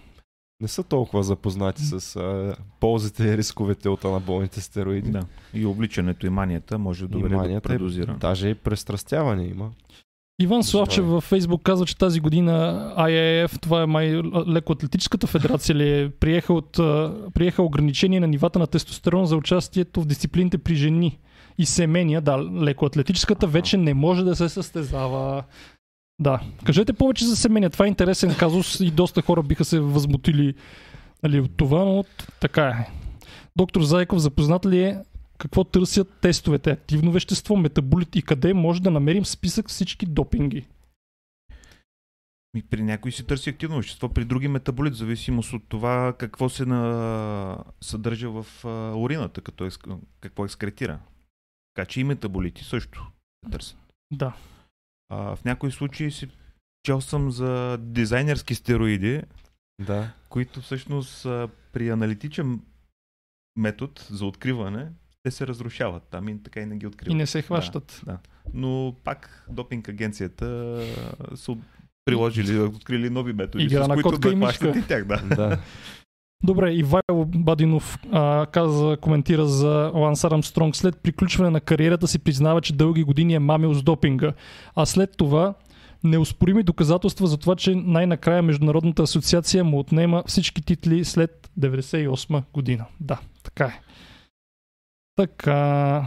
не са толкова запознати с а, ползите и рисковете от анаболните стероиди.
Да. И обличането и манията може да доведе до
е,
предозира.
даже и престрастяване има.
Иван Славчев
е.
във Фейсбук казва, че тази година IAF, това е май лекоатлетическата федерация ли е, приеха, от, приеха ограничение на нивата на тестостерон за участието в дисциплините при жени и семения. Да, лекоатлетическата вече не може да се състезава. Да. Кажете повече за семения. Това е интересен казус и доста хора биха се възмутили нали, от това, но така е. Доктор Зайков, запознат ли е какво търсят тестовете? Активно вещество, метаболит и къде може да намерим списък всички допинги?
При някои се търси активно вещество, при други метаболит, в зависимост от това какво се на... съдържа в урината, като екск... какво екскретира. Така че и метаболити също се търсят.
Да.
А, в някои случаи си чел съм за дизайнерски стероиди,
Да.
които всъщност а, при аналитичен метод за откриване, те се разрушават там и така и не ги откриват.
И не се хващат.
Да, да. Но пак допинг агенцията а, са приложили, открили нови методи,
Игра
с
на
които да хващат и тях. Да.
да.
Добре, Ивайло Бадинов а, каза, коментира за Ланс Армстронг. След приключване на кариерата си признава, че дълги години е мамил с допинга. А след това неоспорими доказателства за това, че най-накрая Международната асоциация му отнема всички титли след 98 година. Да, така е. Така.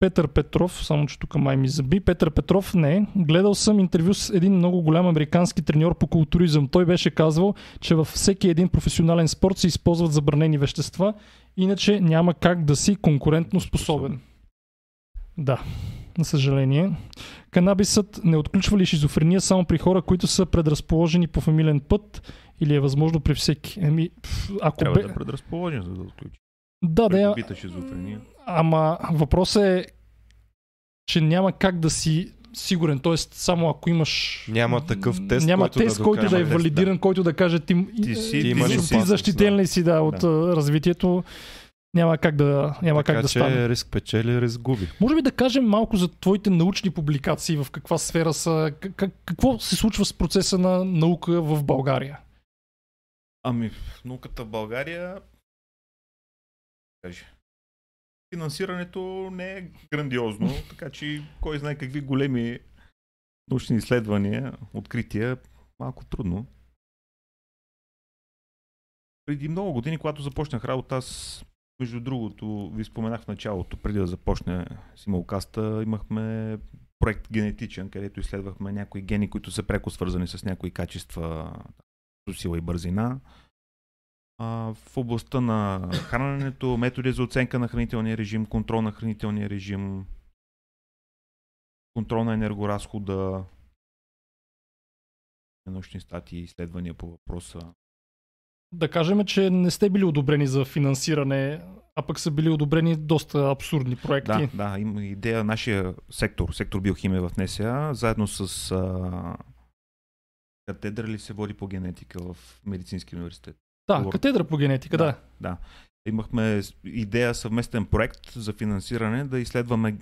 Петър Петров, само че тук май ми заби. Петър Петров, не. Гледал съм интервю с един много голям американски треньор по културизъм. Той беше казвал, че във всеки един професионален спорт се използват забранени вещества, иначе няма как да си конкурентно способен. Да, на съжаление. Канабисът не отключва ли шизофрения само при хора, които са предразположени по фамилен път или е възможно при всеки? Еми, ако
Трябва
бе...
да е предразположен, за да отключи.
Да, да.
Придобита шизофрения.
Ама въпросът е, че няма как да си сигурен. Тоест, само ако имаш...
Няма такъв тест,
няма
който да
тест, който да е.
Тест,
валидиран, който да каже ти,
Ти си-
ти,
ти имаш
ти, ти
опасност,
защитен
да.
ли си да, от а, развитието. Няма как да, няма
така
как да
че
стане.
риск печели, риск губи.
Може би да кажем малко за твоите научни публикации, в каква сфера са, как, какво се случва с процеса на наука в България?
Ами, в науката в България каже, финансирането не е грандиозно, така че кой знае какви големи научни изследвания, открития, малко трудно. Преди много години, когато започнах работа, аз, между другото, ви споменах в началото, преди да започне симулкаста, имахме проект генетичен, където изследвахме някои гени, които са преко свързани с някои качества, сила и бързина. В областта на храненето, методи за оценка на хранителния режим, контрол на хранителния режим, контрол на енергоразхода, научни статии, изследвания по въпроса.
Да кажем, че не сте били одобрени за финансиране, а пък са били одобрени доста абсурдни проекти.
Да, да, има идея нашия сектор, сектор биохимия в НСА, заедно с а, катедра ли се води по генетика в Медицински университет.
Да,
Говоря.
катедра по генетика, да.
да. Имахме с- идея съвместен проект за финансиране да изследваме,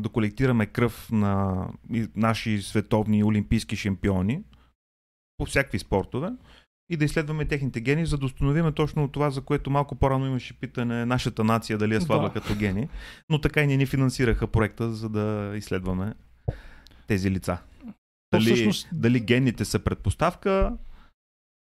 да колектираме кръв на наши световни олимпийски шампиони по всякакви спортове и да изследваме техните гени, за да установим точно това, за което малко по-рано имаше питане нашата нация дали е слаба
Да.
като гени, но така и не ни финансираха проекта, за да изследваме тези лица. Дали,
всъщност-
дали гените са предпоставка,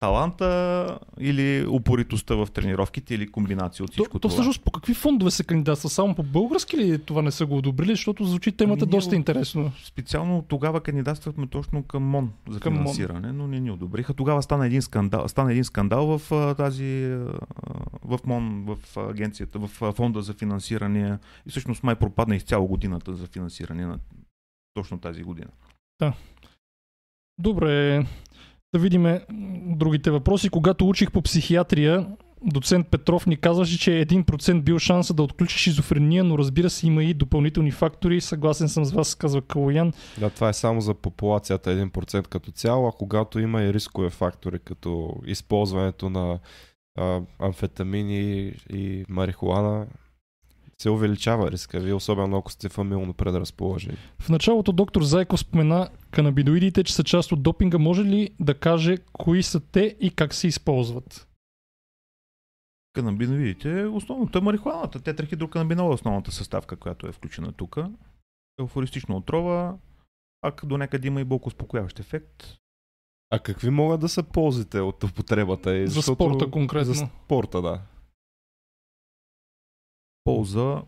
таланта или упоритостта в тренировките или комбинация от
То,
всичко
то
това.
всъщност по какви фондове се кандидатства? Само по български ли това не са го одобрили? Защото звучи темата
Ами ние
доста интересно.
Специално тогава кандидатствахме точно към МОН за
Към МОН.
финансиране, но не ни одобриха. Тогава стана един скандал, стана един скандал в а, тази в МОН, в агенцията, в фонда за финансиране и всъщност май пропадна изцяло годината за финансиране на точно тази година.
Добре, да видим другите въпроси. Когато учих по психиатрия, доцент Петров ни казваше, че 1% бил шанса да отключи шизофрения, но разбира се има и допълнителни фактори. Съгласен съм с вас, казва Калоян.
Да, това е само за популацията 1% като цяло, а когато има и рискови фактори, като използването на а, амфетамини и марихуана, се увеличава риска ви, особено ако сте фамилно предразположени.
В началото доктор Зайков спомена канабидоидите, че са част от допинга. Може ли да каже кои са те и как се използват?
Канабиновидите, основното е марихуаната. Тетрахидроканабинол е основната съставка, която е включена тук. Еуфористична отрова, пак до някъде има и болкоуспокояващ ефект.
А какви могат да са ползите от употребата? И
За спорта конкретно.
За спорта, да.
Полза.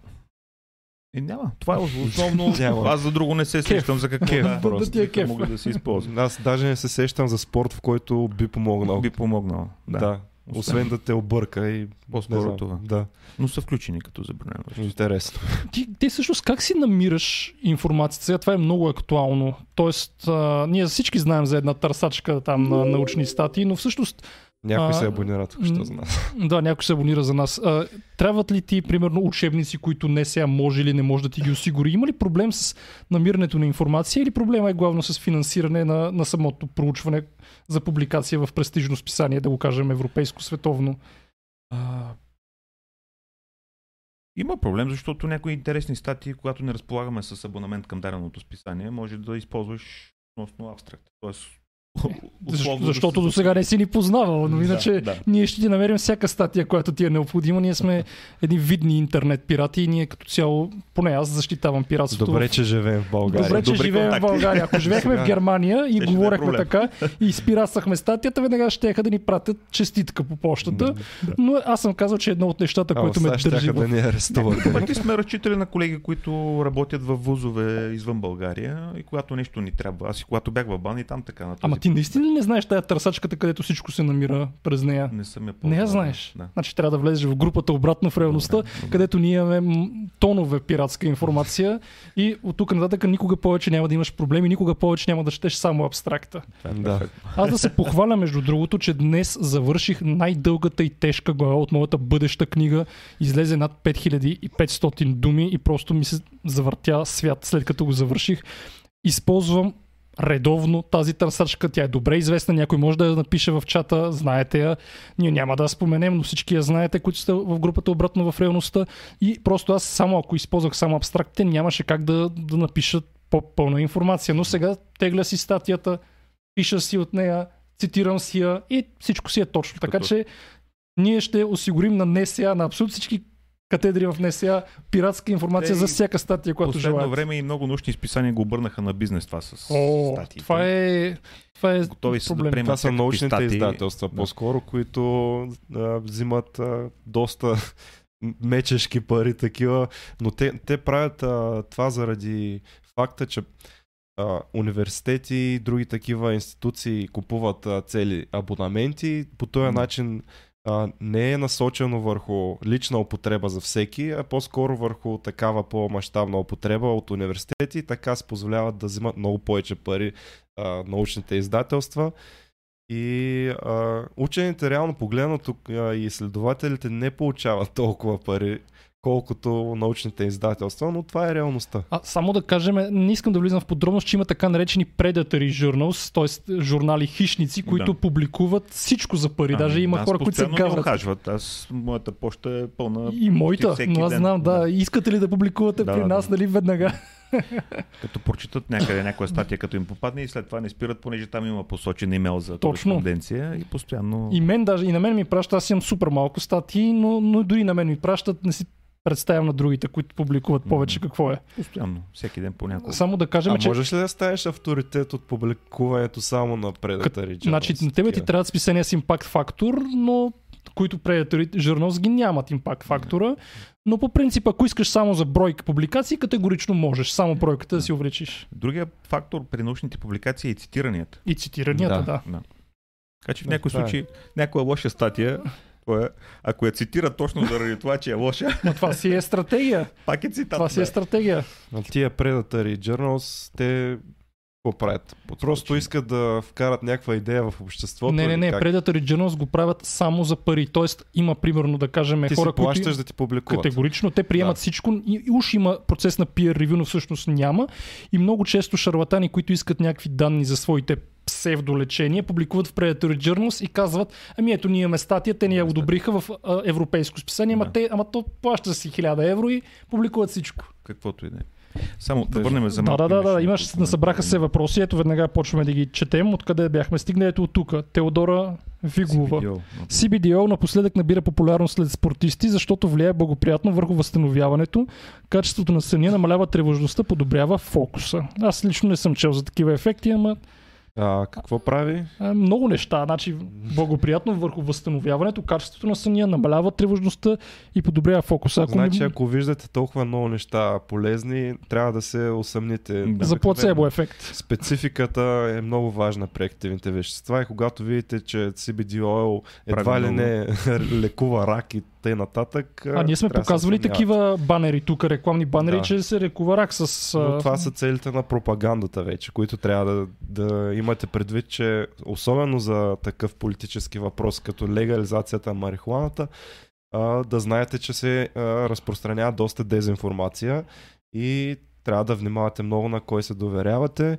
И няма. Това е основно. Аз за друго не се сещам за какво
Кеф
да,
просто.
Да ти е кеф.
могли да се използва.
Аз даже не се сещам за спорт, в който би помогнал.
Би помогнал. Да.
да. Освен да те обърка и
По-скоро това.
Да,
Но са включени като забранено.
интересно.
Ти, ти всъщност как си намираш информацията? Сега това е много актуално. Тоест, а, ние всички знаем за една търсачка там на научни статии, но всъщност
Някой
А,
се абонира тук, що
м,
знам.
Да, някой се абонира за нас. А, трябват ли ти, примерно, учебници, които не сега може или не може да ти ги осигури? Има ли проблем с намирането на информация или проблема е главно с финансиране на, на самото проучване за публикация в престижно списание, да го кажем европейско, световно?
А, Има проблем, защото някои интересни статии, когато не разполагаме с абонамент към даденото списание, може да използваш относно абстракт. Тоест, условно да
защото до сега не си ни познавал, но
Да,
иначе
да.
ние ще ти намерим всяка статия, която ти е необходима. Ние сме едни видни интернет пирати и ние като цяло, поне аз защитавам пиратството.
Добре, че живеем в България.
Добре, че живеем в. България. Ако живеехме в Германия и
да е
говорехме така и изпирасахме статията, веднага ще да ни пратят честитка по почтата. Но аз съм казал, че едно от нещата,
А,
което ме държи
да ни арестуват.
Пъти сме разчитали на колеги, които работят в вузове извън България и когато нещо ни трябва. Аз и когато бях в бани, там така
Ама ти наистина ли не знаеш тая търсачката, където всичко се намира през нея?
не съм я
Не я
ползвал.
знаеш.
Да.
Значи трябва да влезеш в групата обратно в реалността,
Добре, добре.
където ние имаме тонове пиратска информация и от тук нататък никога повече няма да имаш проблеми, никога повече няма да четеш само абстракта.
да.
Аз да се похваля, между другото, че днес завърших най-дългата и тежка глава от моята бъдеща книга. Излезе над 5500 думи и просто ми се завъртя свят след като го завърших. Използвам редовно тази търсачка. Тя е добре известна. Някой може да я напише в чата. Знаете я. Ние няма да я споменем, но всички я знаете, които сте в групата обратно в реалността. И просто аз само ако използвах само абстрактите, нямаше как да, да напиша по-пълна информация. Но сега тегля си статията, пиша си от нея, цитирам си я и всичко си е точно. Така че ние ще осигурим на НСА, на абсолютно всички катедри в НСА, пиратска информация
Те
за всяка статия, която
Последно
желаят.
време и много научни изписания го обърнаха на бизнес това с
О,
статиите.
това е, това е
Готови са да
проблем.
приемат
Това са научните
статии.
издателства,
Да.
по-скоро, които а, взимат а, доста мечешки пари такива, но те, те правят а, това заради факта, че а, университети и други такива институции купуват а, цели абонаменти. По този
М.
начин а, не е насочено върху лична употреба за всеки, а по-скоро върху такава по-масштабна употреба от университети. Така се позволяват да взимат много повече пари а, научните издателства. И а, учените реално погледнато и изследователите не получават толкова пари, колкото научните издателства, но това е реалността.
А, само да кажем, не искам да влизам в подробност, че има така наречени predatory journals, т.е. журнали хищници, които
Да.
публикуват всичко за пари.
Ами,
Даже има
аз
хора, които се гаврат.
ухажват. Аз, моята почта е пълна.
И моята, но аз знам, да.
Да.
Искате ли да публикувате
Да,
при
да,
нас,
да.
нали, веднага?
Като прочитат някъде някоя статия, като им попадне и след това не спират, понеже там има посочен имейл за
Точно.
кореспонденция и постоянно...
И мен даже, и на мен ми праща, аз имам супер малко статии, но, но дори на мен ми пращат, не си представям на другите, които публикуват повече какво е.
Постоянно, всеки ден по няколко.
Само да кажем,
А
че
можеш ли да станеш авторитет от публикуването само на Predator
значи, на тебе ти
Такива.
трябват списания с импакт фактор, но които Predator Journals ги нямат импакт фактора. Но по принцип, ако искаш само за бройка публикации, категорично можеш само бройката да си увеличиш.
Другия фактор при научните публикации е цитиранията.
И цитиранията, да.
Да.
Да. Така че в
това е.
случай, някоя лоша статия, това е, ако я цитира точно заради това, че е лоша,
Но това си е стратегия.
пак е цитат.
Това си е стратегия.
А тия Predator и Journals, те какво правят? Просто искат да вкарат някаква идея в обществото.
Не, не, не.
как?
Predator и Journals го правят само за пари. Тоест има примерно да кажем
Ти
хора,
плащаш
които...
да ти публикуват.
Категорично. Те приемат
Да.
всичко и, и уж има процес на peer review, но всъщност няма. И много често шарлатани, които искат някакви данни за своите псевдолечения, публикуват в Predator Journals и казват, ами ето ние имаме статия, те ни я одобриха в а, европейско списание, ама,
Да.
те, ама то плаща си 1000 евро и публикуват всичко.
Каквото и да е. Само да върнем за
Да,
малко.
да, да, да,
имаше
имаш, насъбраха се въпроси, ето веднага почваме да ги четем, откъде бяхме стигнали, ето от тук. Теодора Виглова.
CBDO.
CBDO напоследък набира популярност след спортисти, защото влияе благоприятно върху възстановяването, качеството на съня намалява тревожността, подобрява фокуса. Аз лично не съм чел за такива ефекти, ама
А, какво прави?
а, много неща. Значи, благоприятно върху възстановяването, качеството на съня намалява тревожността и подобрява фокуса. Ако
Значи,
ми...
ако виждате толкова много неща полезни, трябва да се усъмните.
Да.
За плацебо ефект.
Спецификата е много важна при активните вещества и когато видите, че CBD oil едва
Прави
ли не лекува рак и тъй нататък.
А ние сме
да
показвали такива банери тук, рекламни банери,
Да.
че се рекува рак с...
Но това са целите на пропагандата вече, които трябва да, да имате предвид, че особено за такъв политически въпрос, като легализацията на марихуаната, а, да знаете, че се а, разпространява доста дезинформация и трябва да внимавате много на кой се доверявате.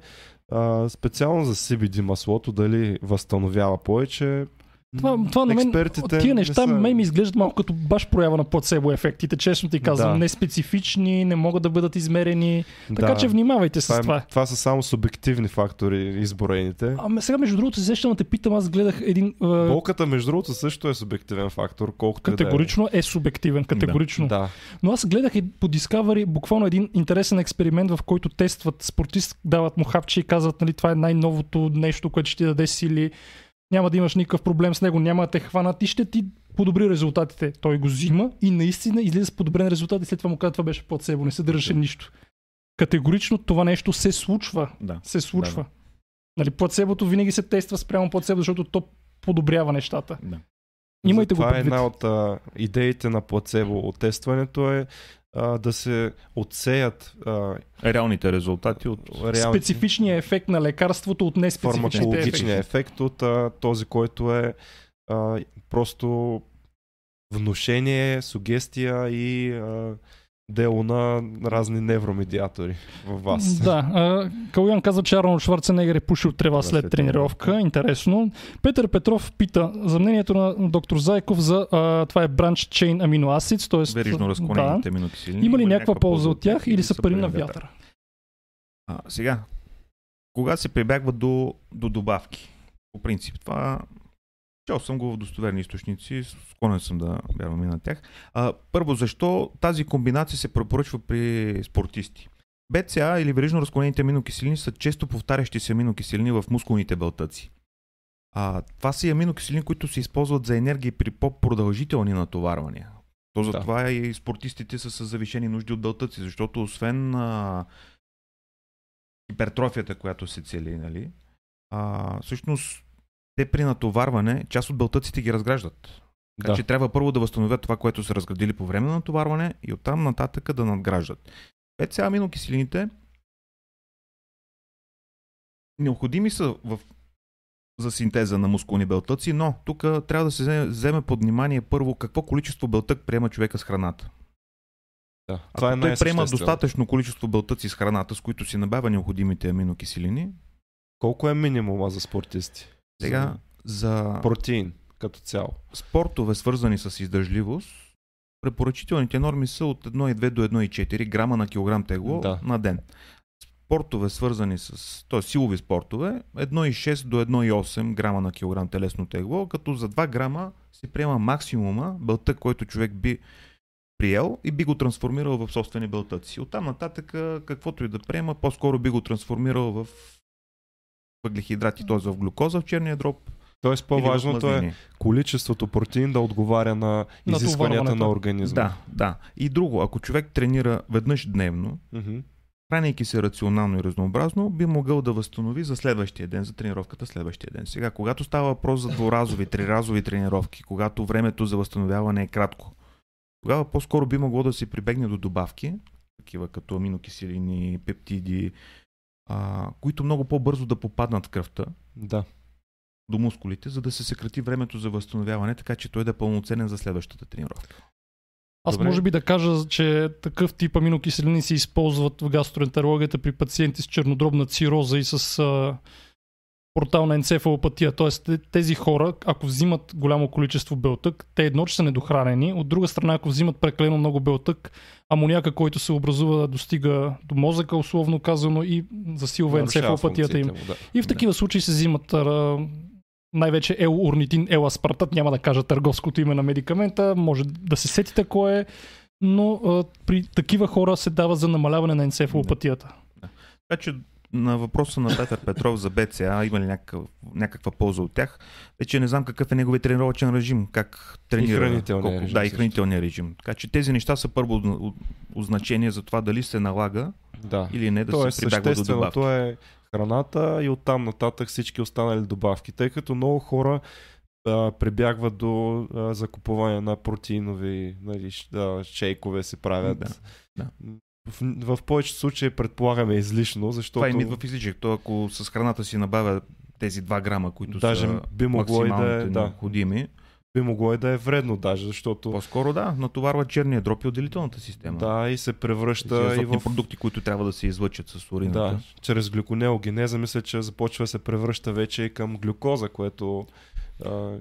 А, специално за CBD маслото, дали възстановява повече.
Това, това на мен, тия
не
неща
са-
мен ми изглеждат малко като баш проява на плацебо ефектите, честно ти казвам.
Да.
Неспецифични, не могат да бъдат измерени. Така
Да.
че внимавайте с
това,
това.
е, това са само субективни фактори изброените.
Ами сега, между другото, се да те питам, аз гледах един... а,
Болката, между другото, също е субективен фактор, колкото е.
Категорично е субективен, категорично.
Да.
Но аз гледах и по Discovery буквално един интересен експеримент, в който тестват спортист, дават му хапче и казват, нали, това е най-новото нещо, което ще ти даде сили, няма да имаш никакъв проблем с него, няма да те хванат и ще ти подобри резултатите. Той го взима и наистина излиза с подобрен резултат и след това му казва, това беше плацебо, не съдържаше нищо. Категорично това нещо се случва.
Да.
Се случва.
Да,
Нали, плацебото винаги се тества спрямо плацебо, защото то подобрява нещата.
да.
Имайте го
Това е
предвид.
една от а, идеите на плацебо тестването е а, да се отсеят а,
Реалните резултати от...
реални,
Специфичният ефект на лекарството от неспецифичните ефекти.
ефект от а, този, който е а, просто внушение, сугестия и а, дело на разни невромедиатори в вас.
Да, Калуян казва, че Арнолд Шварценегер е пушил трева след
след
тренировка. Интересно. Петър Петров пита за мнението на доктор Зайков за а, това е Branch Chain Amino Acids, т.е.
Верижно разклонените
да.
аминокиселини.
Има ли някаква полза от тях или са пари на
вятър?
вятъра?
А, сега, кога се прибягва до, до добавки? По принцип, това чел съм го в достоверни източници, склонен съм да вярвам и на тях. А, първо, защо тази комбинация се препоръчва при спортисти? БЦА или верижно разклонените аминокиселини са често повтарящи се аминокиселини в мускулните белтъци. А, това са и аминокиселини, които се използват за енергия при по-продължителни натоварвания. То
Да.
затова и спортистите са с завишени нужди от белтъци, защото освен а, хипертрофията, която се цели, нали, а, всъщност те при натоварване част от белтъците ги разграждат. Така
Да.
че трябва първо да възстановят това, което са разградили по време на натоварване и оттам нататък да надграждат. ПЦА аминокиселините необходими са в за синтеза на мускулни белтъци, но тук трябва да се вземе, вземе под внимание първо какво количество белтък приема човека с храната.
Да.
Ако
Това е
той приема достатъчно количество белтъци с храната, с които си набавя необходимите аминокиселини,
Колко е минимума за спортисти?
Сега за
протеин като цяло.
спортове, свързани с издържливост, препоръчителните норми са от 1,2 до 1,4 грама на килограм тегло
Да.
на ден. Спортове, свързани с, т.е. силови спортове, 1,6 до 1,8 грама на килограм телесно тегло, като за 2 грама се приема максимума белтък, който човек би приел и би го трансформирал в собствени белтъци. Оттам нататък, каквото и да приема, по-скоро би го трансформирал в въглехидрати, т.е. в глюкоза в черния дроб.
Тоест по-важното е
мазнини.
количеството протеин да отговаря на изискванията на организма.
Да, да. И друго, ако човек тренира веднъж дневно,
Мгм.
хранейки се рационално и разнообразно, би могъл да възстанови за следващия ден, за тренировката следващия ден. Сега, когато става въпрос за дворазови, триразови тренировки, когато времето за възстановяване е кратко, тогава по-скоро би могло да се прибегне до добавки, такива като аминокиселини, пептиди, а, които много по-бързо да попаднат в кръвта
Да.
до мускулите, за да се съкрати времето за възстановяване, така че той да е пълноценен за следващата тренировка.
Аз
Добре.
може би да кажа, че такъв тип аминокиселини се използват в гастроентерологията при пациенти с чернодробна цироза и с а, портална енцефалопатия. Тоест те- тези хора, ако взимат голямо количество белтък, те едно, че са недохранени. От друга страна, ако взимат прекалено много белтък, амоняка, който се образува, достига до мозъка, условно казано, и засилва енцефалопатията им.
да.
И в такива случаи се взимат най-вече елурнитин, еласпартат, няма да кажа търговското име на медикамента, може да се сетите кой е, но а, при такива хора се дава за намаляване на енцефалопатията.
Така че на въпроса на Петър Петров за БЦА, има ли някакъв, някаква полза от тях, вече не знам какъв е неговият тренировачен режим, как тренира.
хранителния
колко-
режим
Да, и хранителния режим. Така че тези неща са първо означение за това дали се налага
Да.
или не да
Тоест
се прибягва до добавки.
е храната и оттам нататък всички останали добавки. Тъй като много хора а, прибягват до а, закупуване на протеинови нали, а, шейкове се правят.
Да, да.
В, в повечето случаи предполагаме излишно, защото
Това им идва в излишък. То ако с храната си набавя тези 2 грама, които
даже
са
би могло и да е,
максималните
да,
необходими,
би могло и да е вредно даже, защото
по-скоро да, натоварва черния дроп и отделителната система.
да, и се превръща и
азотни
в
продукти, които трябва да се излъчат с урината.
Да, чрез глюконеогенеза мисля, че започва да се превръща вече и към глюкоза, което а,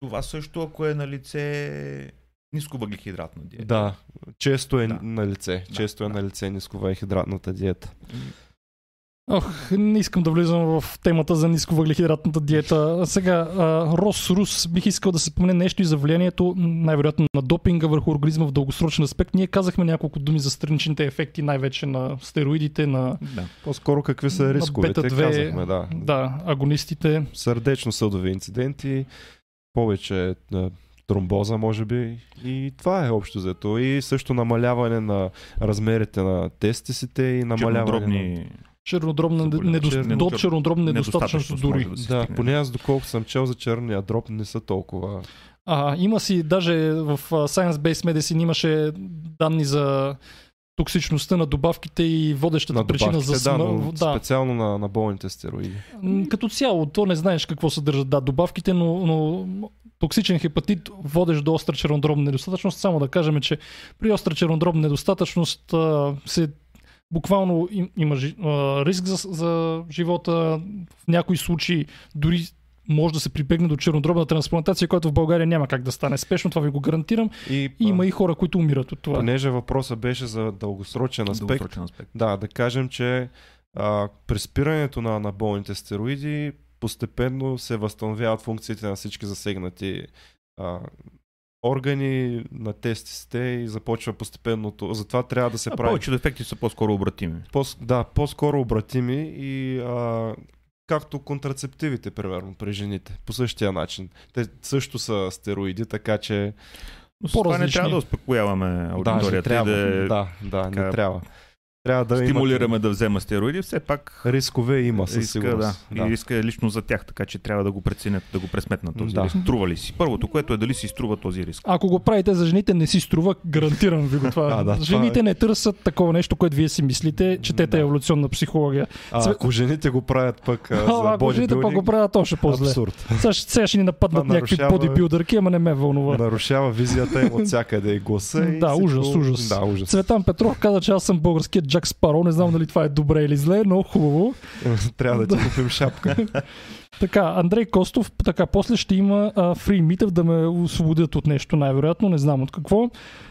Това също, ако е на лице ниско въглехидратна диета.
да, често е
Да.
на лице.
Да,
Често е
да.
на лице нисковъглехидратната диета.
Ох, не искам да влизам в темата за нисковъглехидратната диета. Сега, Рос Рус, бих искал да се спомене нещо и за влиянието, най-вероятно на допинга върху организма в дългосрочен аспект. Ние казахме няколко думи за страничните ефекти, най-вече на стероидите, на
Да.
По-скоро какви са рисковете,
бета-2,
казахме, да.
да, агонистите.
Сърдечно-съдови инциденти, повече а, тромбоза, може би. И това е общо взето. И също намаляване на размерите на тестисите и намаляване на...
Чернодробни
Чернодробна, недо...
Черни-
до чернодробна недостатъчност дори.
да
Да, поне аз доколко съм чел за черния дроб не са толкова.
А, има си, даже в Science Based Medicine имаше данни за токсичността на добавките и водещата
На
причина
добавките,
за
да,
смърт.
но
Да,
специално на, на болните стероиди.
Като цяло, то не знаеш какво съдържат да, добавките, но, но токсичен хепатит водещ до остра чернодробна недостатъчност. Само да кажем, че при остра чернодробна недостатъчност а, се буквално им, има жи- а, риск за, за живота. В някои случаи дори може да се прибегне до чернодробна трансплантация, която в България няма как да стане спешно, това ви го гарантирам.
И,
И има и хора, които умират от това.
Понеже въпросът беше за дългосрочен аспект,
дългосрочен аспект.
да, да кажем, че а, при спирането на, на болните стероиди постепенно се възстановяват функциите на всички засегнати а, органи на тестисите и започва постепенното. Затова трябва да се
А
прави
повечето ефекти са по-скоро обратими.
по, да, по-скоро обратими и а, както контрацептивите, примерно, при жените. По същия начин. Те също са стероиди, така че
Но това не трябва да успокояваме
да,
аудиторията
трябва.
и да,
Да, да,
така,
не трябва. Трябва да
стимулираме да взема стероиди. Все пак
Рискове има със
риска, да.
сигурност.
И риска е лично за тях, така че трябва да го преценят, да го пресметнат този
Да.
риск. Струва ли си? Първото, което е дали си струва този риск.
Ако го правите за жените, не си струва, гарантирам ви го това.
А, да, това
жените
е.
не търсят такова нещо, което вие си мислите, четете
Да.
еволюционна психология.
А,
Цве-
ако жените го правят пък а, за
А, ако жените пък го правят още по-зле.
абсурд.
Сега, ще- сега ще ни нападнат
Това
някакви
нарушава-
бодибилдърки, ама не ме вълнува.
Нарушава визията им от всякъде и гласа.
Да, ужас, ужас.
Да, ужас.
Цветан Петров каза, че аз съм българският Джак Спаро. Не знам дали това е добре или зле, но хубаво.
Трябва да ти купим шапка.
Така, Андрей Костов, така, после ще има а, фри митъв да ме освободят от нещо, най-вероятно, не знам от какво.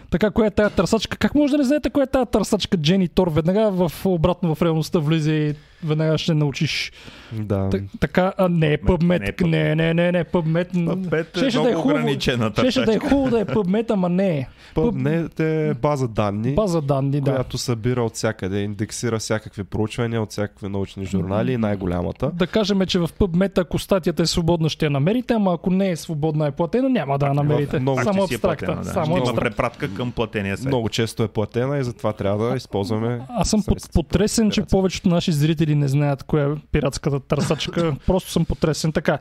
Така, коя е тая търсачка? Как може да не знаете коя е тая търсачка Джени Тор? Веднага в, обратно в реалността влиза и веднага ще научиш.
да.
Т- така, а, не е
PubMed, не е
PubMed, не, не, не, не, PubMed.
Пет е
Щеше да е
много
хубаво-
ограничена
Щеше да е хубаво да е PubMed, ама не е.
Те е база данни.
База данни, да.
която събира от всякъде, индексира всякакви проучвания от всякакви научни журнали и най-голямата.
Да кажем, че в PubMed, ако статията е свободна, ще я намерите, ама ако не е свободна, е платена, няма да я намерите.
много-
Само
е
абстракта.
да.
Само
има
абстракта.
препратка към платения сайт.
Много често е платена и затова трябва да използваме.
Аз съм под, потресен, че повечето наши зрители не знаят коя е пиратската търсачка. Просто съм потресен. Така,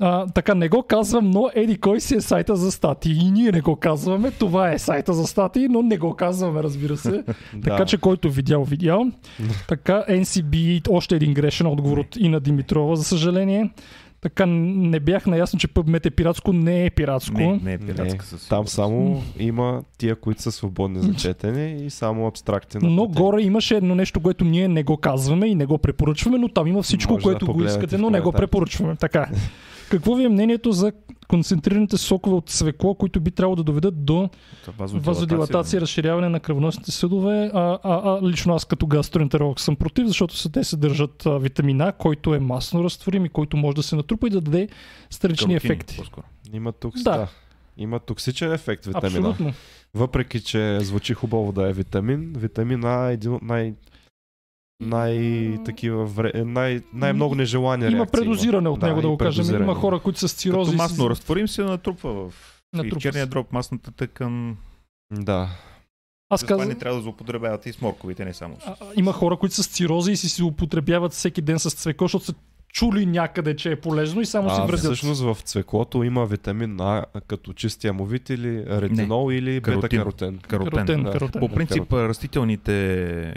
а, така не го казвам, но еди кой си е сайта за статии. И ние не го казваме. Това е сайта за статии, но не го казваме, разбира се. Така че който видял, видял. така, NCB, още един грешен отговор от Ина Димитрова, за съжаление. Така не бях наясно, че PubMed е пиратско. Не е пиратско.
Не, не е
Не,
пиратска със
там само има тия, които са свободни за четене и само абстракти на
Но
платени.
горе имаше едно нещо, което ние не го казваме и не го препоръчваме, но там има всичко,
Може да
което го
погледнете
искате, но не го препоръчваме. Така. Какво ви е мнението за концентрираните сокове от свекло, които би трябвало да доведат до вазодилатация, разширяване на кръвоносните съдове? А, а, а, лично аз като гастроентеролог съм против, защото са, те съдържат а, витамин А, който е масно разтворим и който може да се натрупа и да даде странични ефекти.
По-скоро.
Има, токс...
Да.
да. има токсичен ефект витамина.
Абсолютно.
Въпреки, че звучи хубаво да е витамин, витамин А е един от най- най- такива вре... най- най-много нежелани
Има
реакции.
предозиране от него,
и
да го кажем. Има хора, които са с цирози.
Като масно разтворим се натрупва в и
Натрупва
черния
се.
дроп, масната тъкан.
Да.
Аз казвам,
не трябва да злоупотребявате и с морковите, не само с...
А, има хора, които са с цирози и си си употребяват всеки ден с цвеко, защото са чули някъде, че е полезно и само си
А
вредят.
всъщност в цвеклото има витамин А като чистия му вид или ретинол или
каротин.
бета-каротен.
Каротен.
Каротен,
да.
каротен.
По принцип, растителните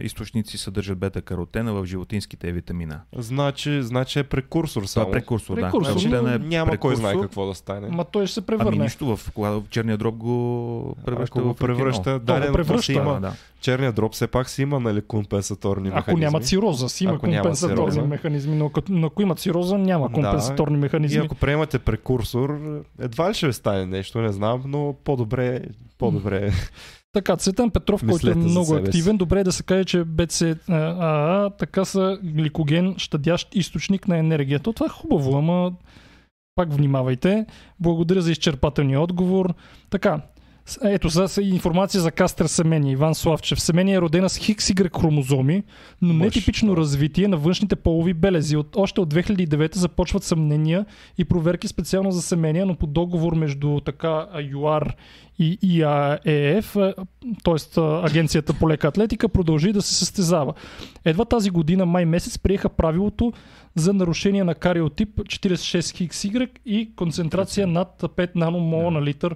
източници съдържат бета-каротена, в животинските е витамина.
Значи, значи е прекурсор
Това
само.
е прекурсор, да.
Прекурсор,
Каротена е
няма кой знае
прекурсор.
какво да стане.
Ма той ще се
Ами
превърне.
нищо, в, когато в черния дроб го превръща
Ако го
в
превръща,
го
даден
превръща,
си има,
Да, да.
черния дроб все пак си има нали, компенсаторни
Ако
механизми.
няма цироза, си има
Ако
компенсаторни механизми, но ако има цироза, няма
Да.
компенсаторни
И
механизми.
ако приемате прекурсор, едва ли ще ви стане нещо, не знам, но по-добре, по-добре.
Така, Цветан Петров, който е много активен, добре е да се каже, че БЦАА така са гликоген, щадящ източник на енергия. То това е хубаво, ама пак внимавайте. Благодаря за изчерпателния отговор. Така, ето за информация за Кастер Семени. Иван Славчев. Семени е родена с XY хромозоми, но нетипично развитие на външните полови белези. От, още от 2009 започват съмнения и проверки специално за семения, но по договор между така ЮАР и ИАЕФ, т.е. Агенцията по лека атлетика, продължи да се състезава. Едва тази година, май месец, приеха правилото за нарушение на кариотип 46XY и концентрация над 5 наномола на литър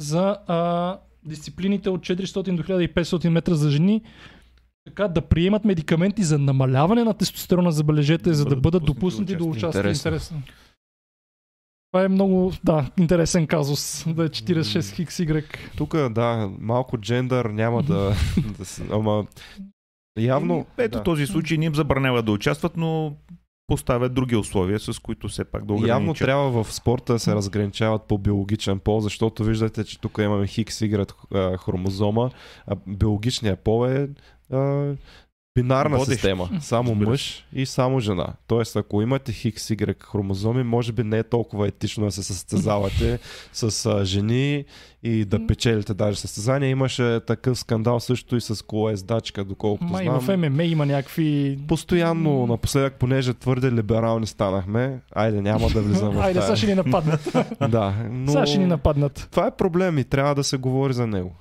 за а, дисциплините от 400 до 1500 метра за жени, така да приемат медикаменти за намаляване на тестостерона, забележете, за да
бъдат допуснати до
участие.
Интересно.
Интересно. Това е много, да, интересен казус, да е 46XY.
Тук, да, малко джендър няма да... да ама, явно...
Еми, Ето
да.
този случай не им забранява да участват, но поставят други условия, с които все пак да ограничат.
Явно трябва в спорта да се разграничават по биологичен пол, защото виждате, че тук имаме хикс а, хромозома, а биологичният пол е а, бинарна
Водещ.
система. Само мъж и само жена. Тоест, ако имате хикс Y хромозоми, може би не е толкова етично да се състезавате с а, жени и да печелите даже състезания. Имаше такъв скандал също и с колоездачка, доколкото
Май
знам.
в ММА има някакви...
Постоянно, напоследък, понеже твърде либерални станахме, айде няма да влизам в
Айде, сега ще ни нападнат.
Да, но
Сега ще ни нападнат.
това е проблем и трябва да се говори за него.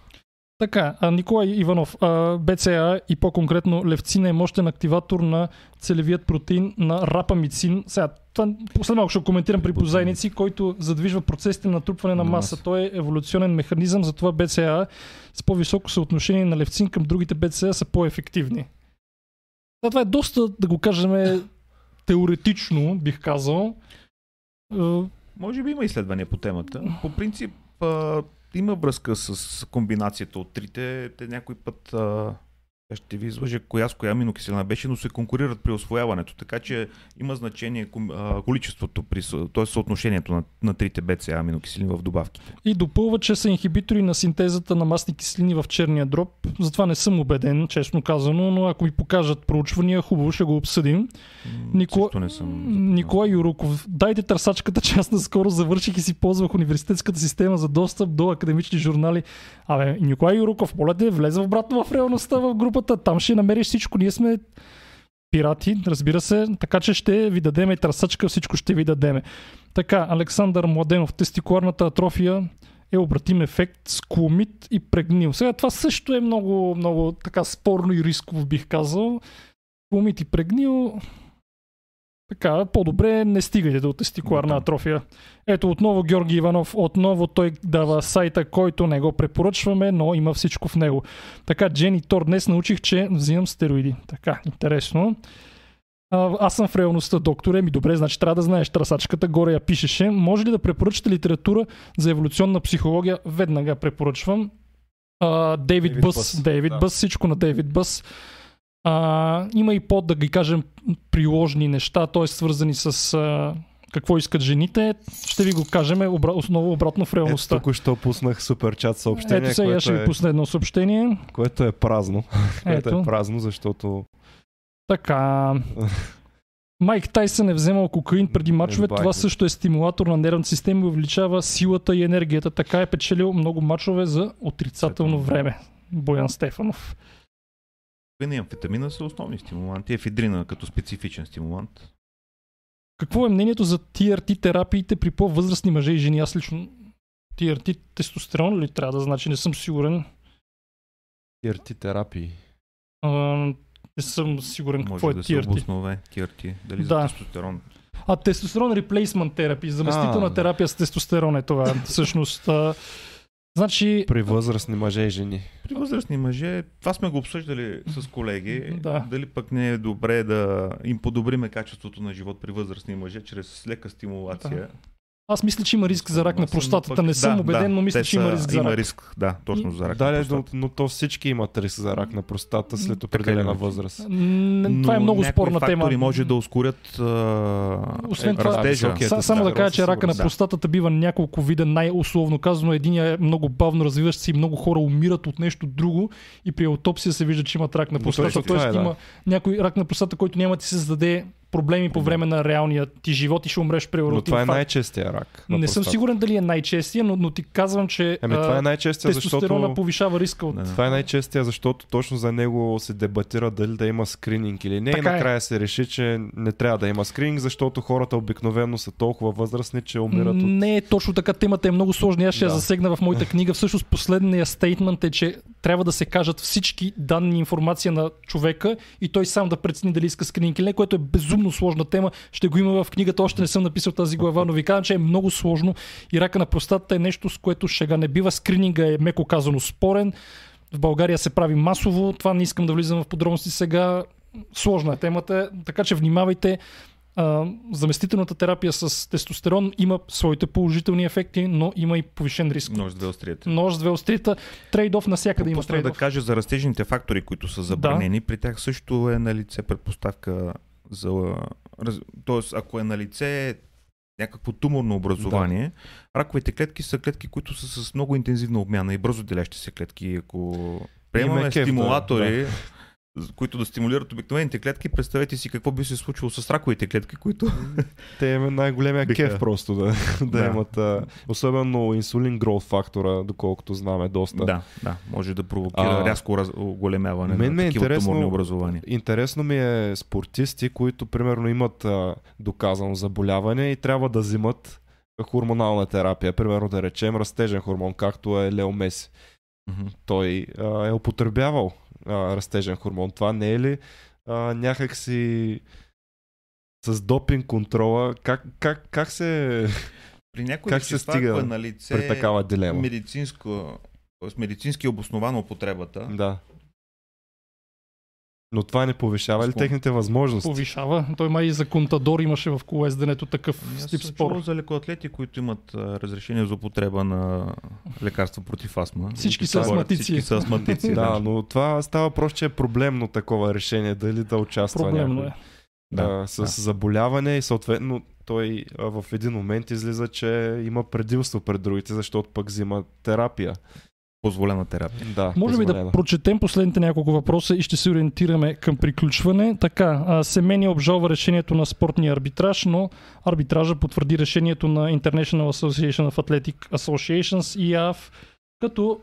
Така, Николай Иванов, БЦА и по-конкретно левцина е мощен активатор на целевият протеин на рапамицин. Сега, това след малко ще коментирам при позайници, който задвижва процесите на натрупване на маса. Той е еволюционен механизъм, затова БЦА с по-високо съотношение на левцин към другите БЦА са по-ефективни. Това е доста, да го кажем, теоретично, бих казал.
Може би има изследвания по темата. По принцип има връзка с комбинацията от трите. Те някой път а, ще ви излъжа коя с коя аминокиселина беше, но се конкурират при освояването. Така че има значение количеството, при, т.е. съотношението на, на трите BCA аминокиселини в добавките.
И допълва, че са инхибитори на синтезата на масни киселини в черния дроб. Затова не съм убеден, честно казано, но ако ми покажат проучвания, хубаво ще го обсъдим. Никола...
не съм
Николай Юруков, дайте търсачката, че аз наскоро завърших и си ползвах университетската система за достъп до академични журнали. Абе, Николай Юруков, моля те, влезе обратно в реалността в групата, там ще намериш всичко. Ние сме пирати, разбира се, така че ще ви дадем и търсачка, всичко ще ви дадеме. Така, Александър Младенов, тестикуларната атрофия е обратим ефект с кломит и прегнил. Сега това също е много, много така спорно и рисково, бих казал. Кломит и прегнил, така, по-добре не стигайте до тестикуларна атрофия. Ето отново Георги Иванов, отново той дава сайта, който не го препоръчваме, но има всичко в него. Така, Джени Тор, днес научих, че взимам стероиди. Така, интересно. А, аз съм в реалността, докторе. Ми добре, значи трябва да знаеш трасачката. Горе я пишеше. Може ли да препоръчате литература за еволюционна психология? Веднага препоръчвам. А, Дейвид
Дейвид
Бъс.
Бъс,
Дейвид
да.
Бъс, всичко на Дейвид Бъс. А, има и по, да ги кажем, приложни неща, т.е. свързани с а, какво искат жените. Ще ви го кажем обра... основно обратно в
Ето
реалността.
току-що пуснах супер чат съобщение,
Ето сега ще ви
е,
пусна едно съобщение.
което е празно. което
Ето.
е празно, защото
Така. Майк Тайсън е вземал кокаин преди мачове.
Ебать,
Това също е стимулатор на нервната система и увеличава силата и енергията. Така е печелил много мачове за отрицателно време. Боян Стефанов.
И амфетамина са основни стимуланти. Ефедрина като специфичен стимулант.
Какво е мнението за TRT терапиите при по-възрастни мъже и жени? Аз лично TRT тестостерон ли трябва да значи? Не съм сигурен.
TRT терапии.
А, не съм сигурен какво
Може
е
да се
TRT.
обоснове TRT. Дали
Да.
за тестостерон.
А тестостерон replacement терапия, заместителна
А.
терапия с тестостерон е това. Всъщност, значи,
При възрастни мъже и жени.
При възрастни мъже, това сме го обсъждали с колеги,
Да.
дали пък не е добре да им подобриме качеството на живот при възрастни мъже чрез лека стимулация.
Аз мисля, че има риск за рак на простатата. Не съм
да,
убеден,
да,
но мисля, че има риск за
Има
рак.
риск, да, точно за рак
Да,
на
но,
простата.
но то всички имат риск за рак на простата след
Така
определена възраст.
М, Това е
Но
много спорна
фактори
тема.
може да ускорят а,
Освен това-
растежа.
Са, само да кажа, че рака на простатата бива няколко вида, най-условно казано. Единия е много бавно развиващ се и много хора умират от нещо друго и при аутопсия се вижда, че имат рак на
Но
простата. Тоест
е,
има някой рак на простата, който няма да ти създаде проблеми по време на реалния ти живот и ще умреш при
Но това е най-честия рак. на
Не съм сигурен дали е най-честия, но, но ти казвам, че
Ами това е най-честия,
тестостерона
защото...
повишава риска от...
Да.
Това е най-честия, защото точно за него се дебатира дали да има скрининг или не.
Така
и
е.
накрая се реши, че не трябва да има скрининг, защото хората обикновено са толкова възрастни, че умират от...
Не е точно така, темата е много сложна. Аз ще я
Да.
засегна в моята книга. Всъщност последният стейтмент е, че трябва да се кажат всички данни и информация на човека и той сам да прецени дали иска скрининг или не, което е безумно сложна тема. Ще го има в книгата, още не съм написал тази глава, но ви казвам, че е много сложно и рака на простатата е нещо, с което шега не бива. Скрининга е меко казано спорен. В България се прави масово. Това не искам да влизам в подробности сега. Сложна е темата, така че внимавайте. А, заместителната терапия с тестостерон има своите положителни ефекти, но има и повишен риск.
Нож с две остриета.
Нож с две острита, трейдов навсякъде има
Пропуснах да
трейдов.
кажа за растежните фактори, които са забранени. При тях също е на лице предпоставка за... Тоест, ако е на лице някакво туморно образование, раковите клетки са клетки, които са с много интензивна обмяна и бързо делящи се клетки. Ако приемаме
кеф, да,
стимулатори, с- които да стимулират обикновените клетки, представете си какво би се случило с раковите клетки, които...
Те има най-големия
Биха-
кеф просто да, да,
Да.
имат. А, особено инсулин growth фактора, доколкото знаме доста.
Да, да, може да провокира
А,
рязко раз... оголемяване
мен
на
е
такива
интересно-
туморни образования.
Интересно ми е спортисти, които примерно имат а, доказано заболяване и трябва да взимат хормонална терапия. Примерно да речем растежен хормон, както е Лео Меси.
Мгм.
Той а, е употребявал а, растежен хормон. Това не е ли а, някак си с допинг контрола? Как, как, как се
При някои
Как се стига
е на лице
при такава дилема?
медицинско, медицински обоснована употребата,
Да. Но това не повишава ли техните възможности?
Повишава. Той май и за Контадор имаше в колезденето такъв
Ами Аз
тип спор.
за лекоатлети, които имат а, разрешение за употреба на лекарства против астма.
Всички са астматици.
Всички са астматици.
Да, но това става просто, че е проблемно такова решение, дали да участва
Проблемно
някой.
е.
Да, с
да.
заболяване и съответно той в един момент излиза, че има предимство пред другите, защото пък взима терапия.
Позволена терапия.
Да,
Може би да прочетем последните няколко въпроса и ще се ориентираме към приключване. Така, а, Семения обжалва решението на спортния арбитраж, но арбитража потвърди решението на International Association of Athletic Associations IAF като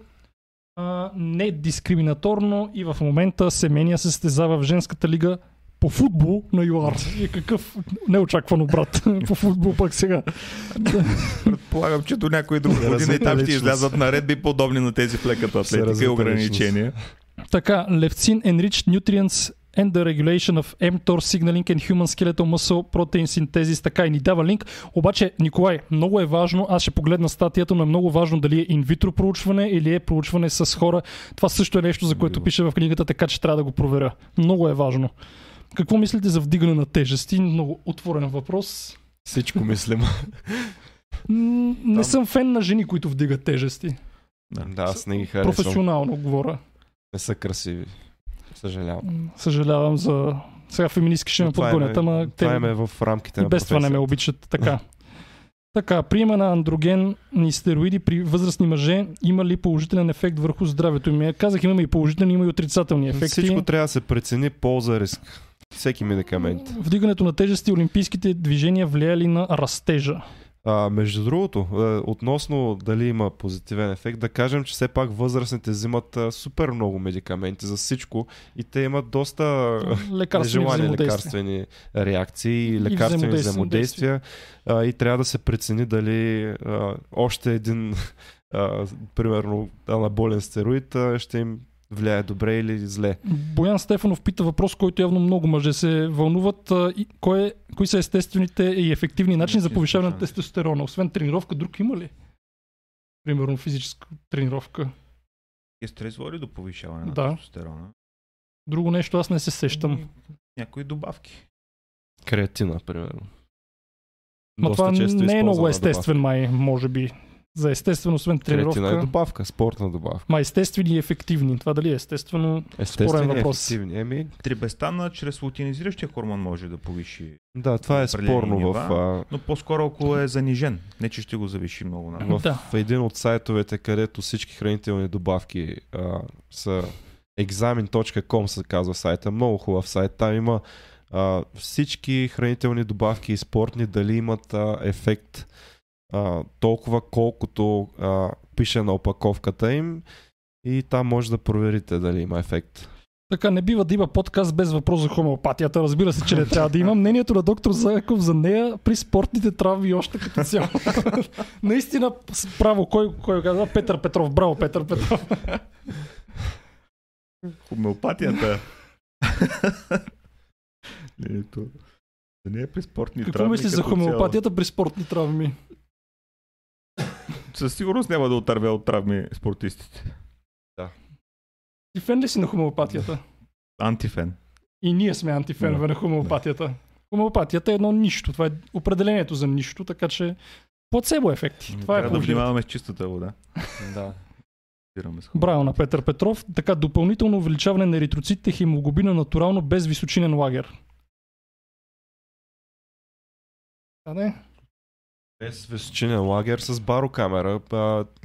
а, не дискриминаторно и в момента Семения се състезава в женската лига по футбол на ЮАР. И какъв неочакван обрат по футбол пък сега.
Предполагам, че до някой друг година и там ще излязат наредби подобни на тези в леката
Се
атлетика и ограничения.
Така, Levcin enriched nutrients and the regulation of mTOR signaling and human skeletal muscle protein synthesis. Така и ни дава линк. Обаче, Николай, много е важно, аз ще погледна статията, но е много важно дали е инвитро проучване или е проучване с хора. Това също е нещо, за което пише в книгата, така че трябва да го проверя. Много е важно. Какво мислите за вдигане на тежести? Много отворен въпрос.
Всичко мислим.
Не
Там-
съм фен на жени, които вдигат тежести.
да, аз не ги харесвам.
Професионално говоря.
Не са красиви. Съжалявам.
Съжалявам за... Сега феминистки ще ме
това
подгонят,
е,
ама
това е в рамките
и без това не ме обичат. Така. Така, приема на андроген и стероиди при възрастни мъже има ли положителен ефект върху здравето им? Казах, имаме и положителни, има и отрицателни ефекти.
Всичко трябва да се прецени полза-риск. Всеки медикамент.
Вдигането на тежести, олимпийските движения влияли на растежа.
А, между другото, е, относно дали има позитивен ефект, да кажем, че все пак възрастните взимат а, супер много медикаменти за всичко и те имат доста
Лекарствени
нежелани лекарствени реакции, и лекарствени
взаимодействия.
взаимодействия а, и трябва да се прецени дали а, още един а, примерно анаболен стероид ще им влияе добре или зле.
Боян Стефанов пита въпрос, който явно много мъже се вълнуват. А, и, кой е, кои са естествените и ефективни начини за повишаване на тестостерона? Освен тренировка, друг има ли? Примерно физическа тренировка.
Е стрес води до повишаване на
Да.
тестостерона.
Друго нещо аз не се сещам.
И Някои добавки.
Креатина, примерно.
Ма
Доста
това
често
не е много естествен май, може би. За естествено, освен
добавка. Креатина е
тренировка.
добавка, спортна добавка.
Ма естествени и ефективни. Това дали е естествено?
Естествено,
въпрос.
ефективни. Еми,
Трибестана чрез лутинизиращия хормон може да повиши.
да, това е спорно в,
нива.
а,
Но по-скоро ако е занижен. Не, че ще го завиши много на
в,
Да.
в един от сайтовете, където всички хранителни добавки а, са examin.com се казва сайта, много хубав сайт. Там има а, всички хранителни добавки и спортни, дали имат а, ефект а, толкова колкото а, пише на опаковката им и там може да проверите дали има ефект.
Така, не бива да има подкаст без въпрос за хомеопатията. Разбира се, че не трябва да има. Мнението на доктор Заяков за нея при спортните травми още като цяло. Наистина, право, кой, кой каза? Петър Петров. Браво, Петър Петров.
Хомеопатията. Да не е при спортни
Какво
травми
мислиш за
като цяло.
хомеопатията при спортни травми?
Със сигурност няма да отърве от травми спортистите.
Ти фен ли си на хомеопатията?
Антифен.
И ние сме антифенове на хомеопатията. Хомеопатията е едно нищо. Това е определението за нищо, така че плацебо ефекти. Това е
Трябва да
положението.
внимаваме с чистата вода.
Да.
Браво на Петър Петров. Така, допълнително увеличаване на еритроцитите, хемоглобина натурално без височинен лагер. А не?
Без височинен лагер с барокамера.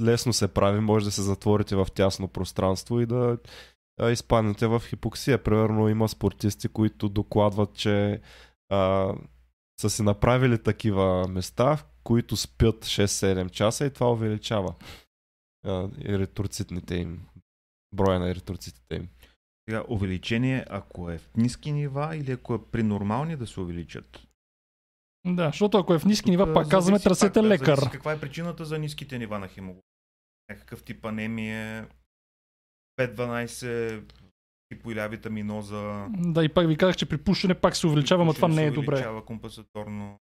Лесно се прави, може да се затворите в тясно пространство и да изпаднете в хипоксия. Примерно има спортисти, които докладват, че а, са си направили такива места, в които спят 6-7 часа и това увеличава а, еритроцитните им, броя на еритроцитите им.
Увеличение, ако е в ниски нива или ако е при нормални да се увеличат.
Да, защото ако е в ниски нива,
Тук
пак казваме, търсете
пак, да,
лекар.
зависи Каква е причината за ниските нива на хемоглобин? Някакъв тип анемия, 5-12 хипоиля витаминоза.
Да, и пак ви казах, че при пушене пак се увеличава, но това не е добре.
увеличава компенсаторно.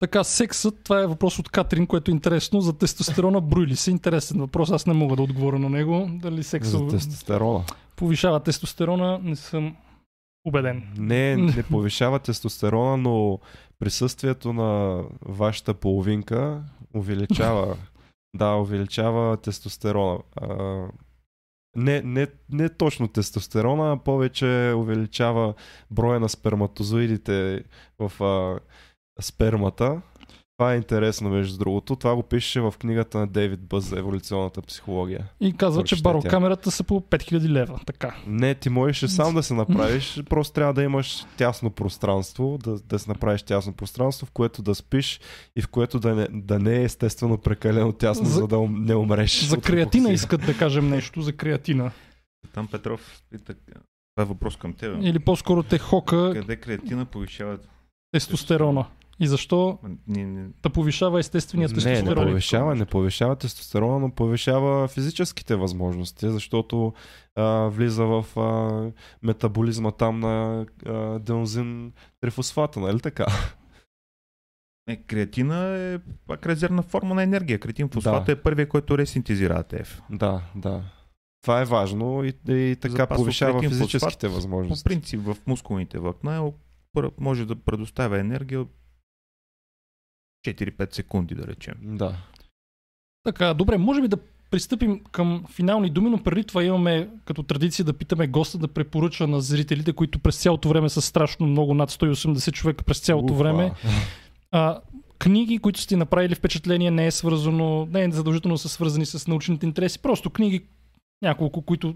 Така, сексът, това е въпрос от Катрин, което е интересно. За тестостерона брои ли се? Интересен въпрос, аз не мога да отговоря на него. Дали секса
За тестостерона.
повишава тестостерона, не съм убеден.
Не, не повишава тестостерона, но присъствието на вашата половинка увеличава, да, увеличава тестостерона. А, не, не, не точно тестостерона, а повече увеличава броя на сперматозоидите в а, спермата. Това е интересно, между другото. Това го пише в книгата на Дейвид Бъз за еволюционната психология.
И казва, че
Прочете тя.
барокамерата са по 5000 лева. Така.
Не, ти можеш и сам да се направиш, просто трябва да имаш тясно пространство, да, да си направиш тясно пространство, в което да спиш и в което да не, да не е естествено прекалено тясно,
За-
за, да не умреш.
За креатина искат да кажем нещо. За креатина.
Там Петров пита, това е въпрос към теб.
Или по-скоро те хока
Къде креатина повишава?
тестостерона. И защо
Не, не,
да повишава естествения
Не, не
тестостерон?
повишава, не повишава тестостерона, но повишава физическите възможности, защото а, влиза в а, метаболизма там на а, денозин трифосфата, нали така?
не, креатина е пак резервна форма на енергия. Креатин фосфат
Да.
е първият, който ресинтезира АТФ.
Да, да. Това е важно и, и така
Запасов
повишава физическите
фосфат По
възможности.
принцип в мускулните влакна е може да предоставя енергия 4-5 секунди, да речем.
Да.
Така, добре, може би да пристъпим към финални думи, но преди това имаме като традиция да питаме госта да препоръча на зрителите, които през цялото време са страшно много, над 180 човека през цялото
Уфа.
време. А, книги, които сте направили впечатление, не е свързано, не е задължително са свързани с научните интереси, просто книги, няколко, които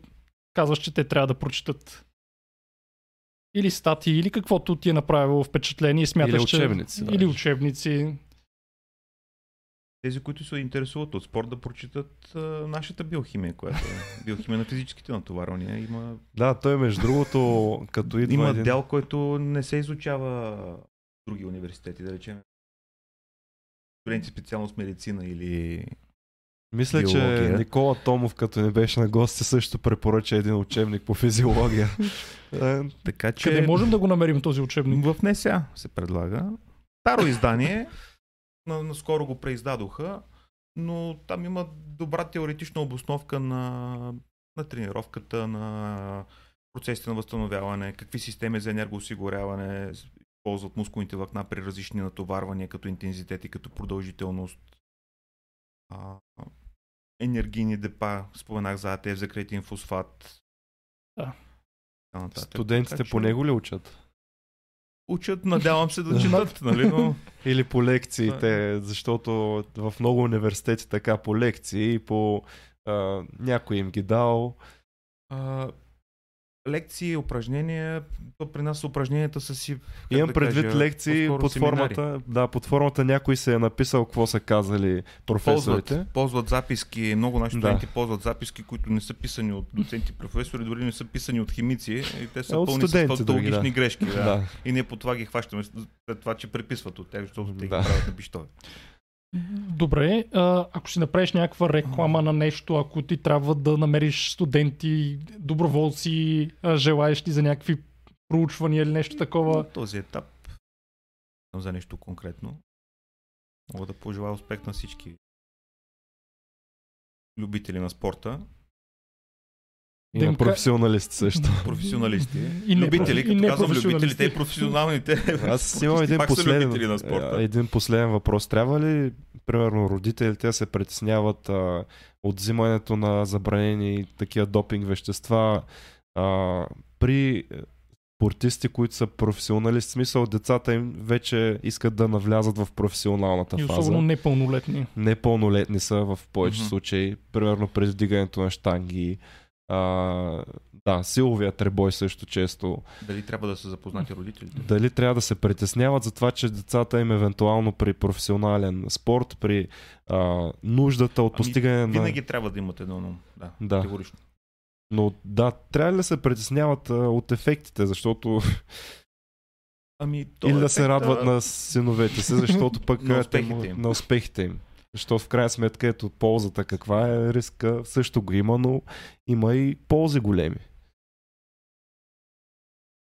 казваш, че те трябва да прочитат. Или статии, или каквото ти е направило впечатление смяташ,
Или
че...
учебници,
Или учебници.
Тези, които се интересуват от спорт, да прочитат а, нашата биохимия, която е биохимия на физическите натоварвания. Има,
Да, той между другото, като идва
има
един...
дял, който не се изучава в други университети, да речем. Студенти специално с медицина или
Мисля, че
Биология.
Никола Томов, като не беше на гости, също препоръча един учебник по физиология. Е,
Така че
Къде можем да го намерим този учебник?
в НСА се предлага. Старо издание, наскоро го преиздадоха, но там има добра теоретична обосновка на, на тренировката, на процесите на възстановяване, какви системи за енергоосигуряване ползват мускулните влакна при различни натоварвания, като интензитет и като продължителност. А, енергийни депа, споменах за АТФ, за кретин фосфат.
Да.
Студентите
Така че
по него ли учат?
Учат, надявам се да четат, нали, но
Или по лекциите, защото в много университети така по лекции по а, някой им ги дал.
а, лекции, упражнения, то при нас упражненията са си...
Имам
да
предвид
кажа,
лекции под
семинари.
формата, да, под формата някой се е написал какво са казали професорите.
Ползват, ползват записки, много наши
Да.
студенти ползват записки, които не са писани от доценти професори, дори не са писани от химици и те са
от
пълни с
други,
фактологични
да.
грешки. Да.
Да.
И ние по това ги хващаме, след това, че преписват от тях, защото те ги
Да.
правят на пищове.
Добре, а, ако си направиш някаква реклама на нещо, ако ти трябва да намериш студенти, доброволци, желаещи за някакви проучвания или нещо такова,
На този етап съм за нещо конкретно. Мога да пожелая успех на всички любители на спорта,
И на професионалисти също.
професионалисти,
И не-
любители,
и
като
не
казвам любителите и професионалните.
Аз имам един последен,
любители на спорта.
един последен въпрос. Трябва ли, примерно, родителите се притесняват а, от взимането на забранени такива допинг вещества а, при е, спортисти, които са професионалисти, в смисъл децата им вече искат да навлязат в професионалната
и
фаза.
особено непълнолетни.
Непълнолетни са в повече
Мгм.
случаи, примерно през вдигането на штанги. А, да, силовия требой също често.
Дали трябва да са запознати родителите?
Дали трябва да се притесняват за това, че децата им евентуално при професионален спорт, при а, нуждата от
Ами,
постигане на...
Винаги трябва да имате едно ум. Да,
Да.
категорично.
Но да, трябва ли да се притесняват а, от ефектите, защото...
Ами,
Или да се радват на синовете си, защото пък
На успехите им.
на успехите им. Защото в крайна сметка ето ползата каква е, риска също го има, но има и ползи големи.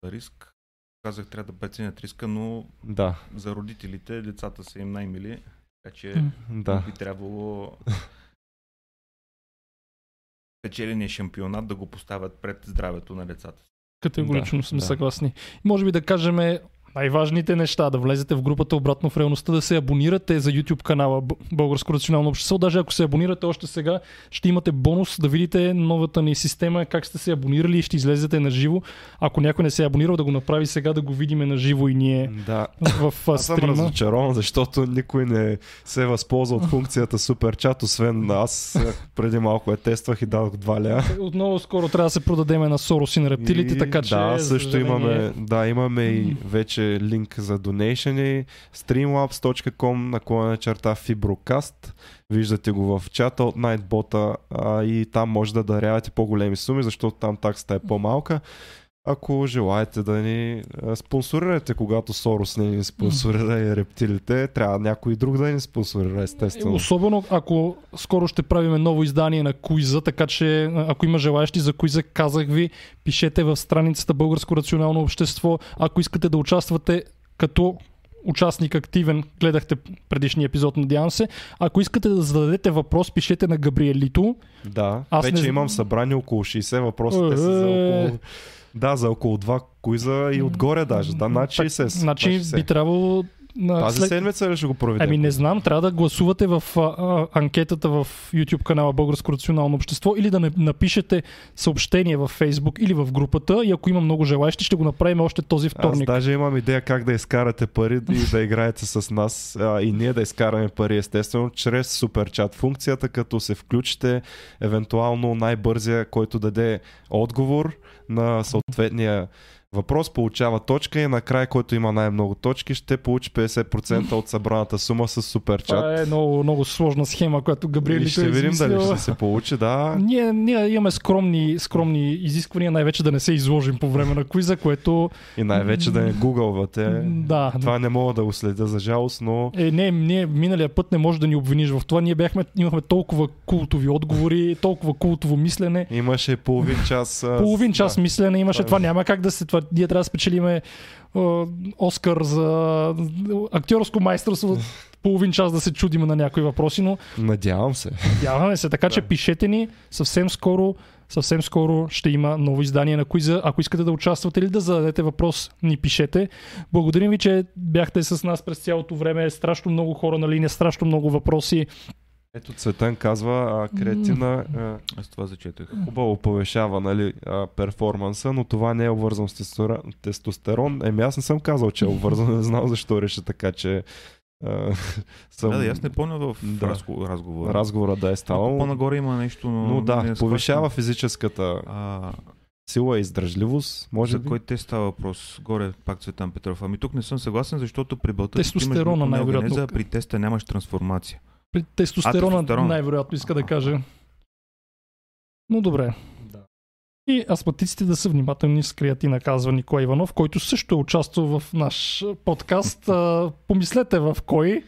риск. Казах, трябва да преценят риска, но
Да,
за родителите децата са им най-мили, така че
да.
би трябвало печеления шампионат да го поставят пред здравето на децата.
Категорично
Да,
сме
да.
съгласни. Може би да кажем най-важните неща, да влезете в групата обратно в реалността, да се абонирате за YouTube канала Българско рационално общество. Даже ако се абонирате още сега, ще имате бонус да видите новата ни система, как сте се абонирали и ще излезете на живо. Ако някой не се е абонирал, да го направи сега, да го видиме на живо и ние
Да,
в а,
Аз съм
стрима.
разочарован, защото никой не се възползва от функцията супер чат, освен аз е, преди малко я тествах и дадох 2 ля.
Отново скоро трябва да се продадеме на Сорос и на рептилите,
И
така че...
Да, също имаме, да, имаме и вече линк за донейшени. streamlabs.com наклона черта Fibrocast. Виждате го в чата от Nightbot и там може да дарявате по-големи суми, защото там таксата е по-малка. Ако желаете да ни спонсорирате, когато Сорос не ни спонсорира и рептилите, трябва някой друг да ни спонсорира, естествено.
Особено ако скоро ще правим ново издание на Куиза, така че ако има желаящи за Куиза, казах ви, пишете в страницата Българско рационално общество. Ако искате да участвате като участник активен, гледахте предишния епизод, надявам се. Ако искате да зададете въпрос, пишете на Габриелито.
Да,
Аз
вече
не-
имам събрани около 60 въпроса. Те са за около... Да, за около два куиза и отгоре даже. Да, над 60. са.
Значи
Над 60.
би трябвало... на
Тази
след-
седмица ли ще го проведем?
Ами не знам, трябва да гласувате в а, а, анкетата в YouTube канала Българско рационално общество или да не, напишете съобщение в Facebook или в групата и ако има много желаящи, ще го направим още този
Аз
вторник.
даже имам идея как да изкарате пари и да играете с нас а, и ние да изкараме пари естествено чрез суперчат функцията, като се включите евентуално най-бързия, който даде отговор на съответния въпрос получава точка и накрая, който има най-много точки, ще получи 50% от събраната сума с супер
Това е много, много сложна схема, която Габриел
И
Лито
ще
е
видим дали ще се получи, да.
Ние, ние имаме скромни, скромни изисквания, най-вече да не се изложим по време на квиза, което
И най-вече да не гугълвате.
да,
Това не мога да го следя за жалост, но
Е, не, ние миналия път не може да ни обвиниш в това. Ние бяхме, имахме толкова култови отговори, толкова култово мислене.
имаше половин час.
Половин час
да.
мислене имаше.
Това е-
Това няма как да се... Това, ние трябва да спечелиме а, Оскар за актьорско майсторство. Половин час да се чудим на някои въпроси, но
Надявам се.
Надяваме се, така че
Да.
пишете ни съвсем скоро. Съвсем скоро ще има ново издание на квиза. Ако искате да участвате или да зададете въпрос, ни пишете. Благодарим ви, че бяхте с нас през цялото време. Страшно много хора на линия, страшно много въпроси.
Ето Цветан казва, а, креатина а,
Аз това зачетах.
хубаво повишава нали, а, перформанса, но това не е обвързано с тестостерон. Еми аз не съм казал, че е обвързано, не знам защо реши така, че а, съм...
Да, да, аз не помня в
Да.
разго- разговора.
разговора да е ставал.
по-нагоре има нещо, но,
Но да,
не
повишава
схващам.
физическата
А,
сила и издръжливост, може
за
би.
кой те става въпрос? Горе пак Цветан Петров. Ами тук не съм съгласен, защото при бълта
Тестостерона най-вероятно.
при теста нямаш трансформация.
При тестостерона,
тестостерон.
най-вероятно иска да каже. Но добре. И астматиците да са внимателни с креатина, казва Николай Иванов, който също е участвал в наш подкаст. А, помислете в кой.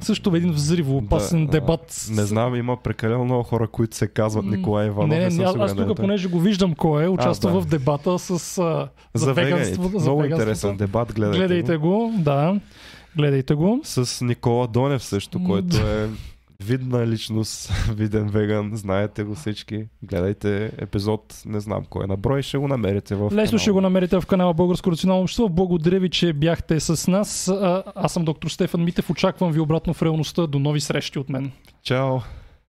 Също един взриво опасен
Да,
дебат.
Не знам, има прекалено много хора, които се казват Николай Иванов.
не, не, не, аз, аз тук,
той.
понеже го виждам кой е, участва
да.
в дебата с, а, за,
За
веганство. За
Много
веганството.
интересен дебат, гледайте,
Гледайте
го.
го, да. Гледайте го.
С Никола Донев също, който е видна личност, виден веган, знаете го всички. Гледайте епизод, не знам кой е на брой, ще го намерите в
Лесно ще го намерите в канала Българско национално общество. Благодаря ви, че бяхте с нас. А, Аз съм доктор Стефан Митев. Очаквам ви обратно в реалността. До нови срещи от мен.
Чао!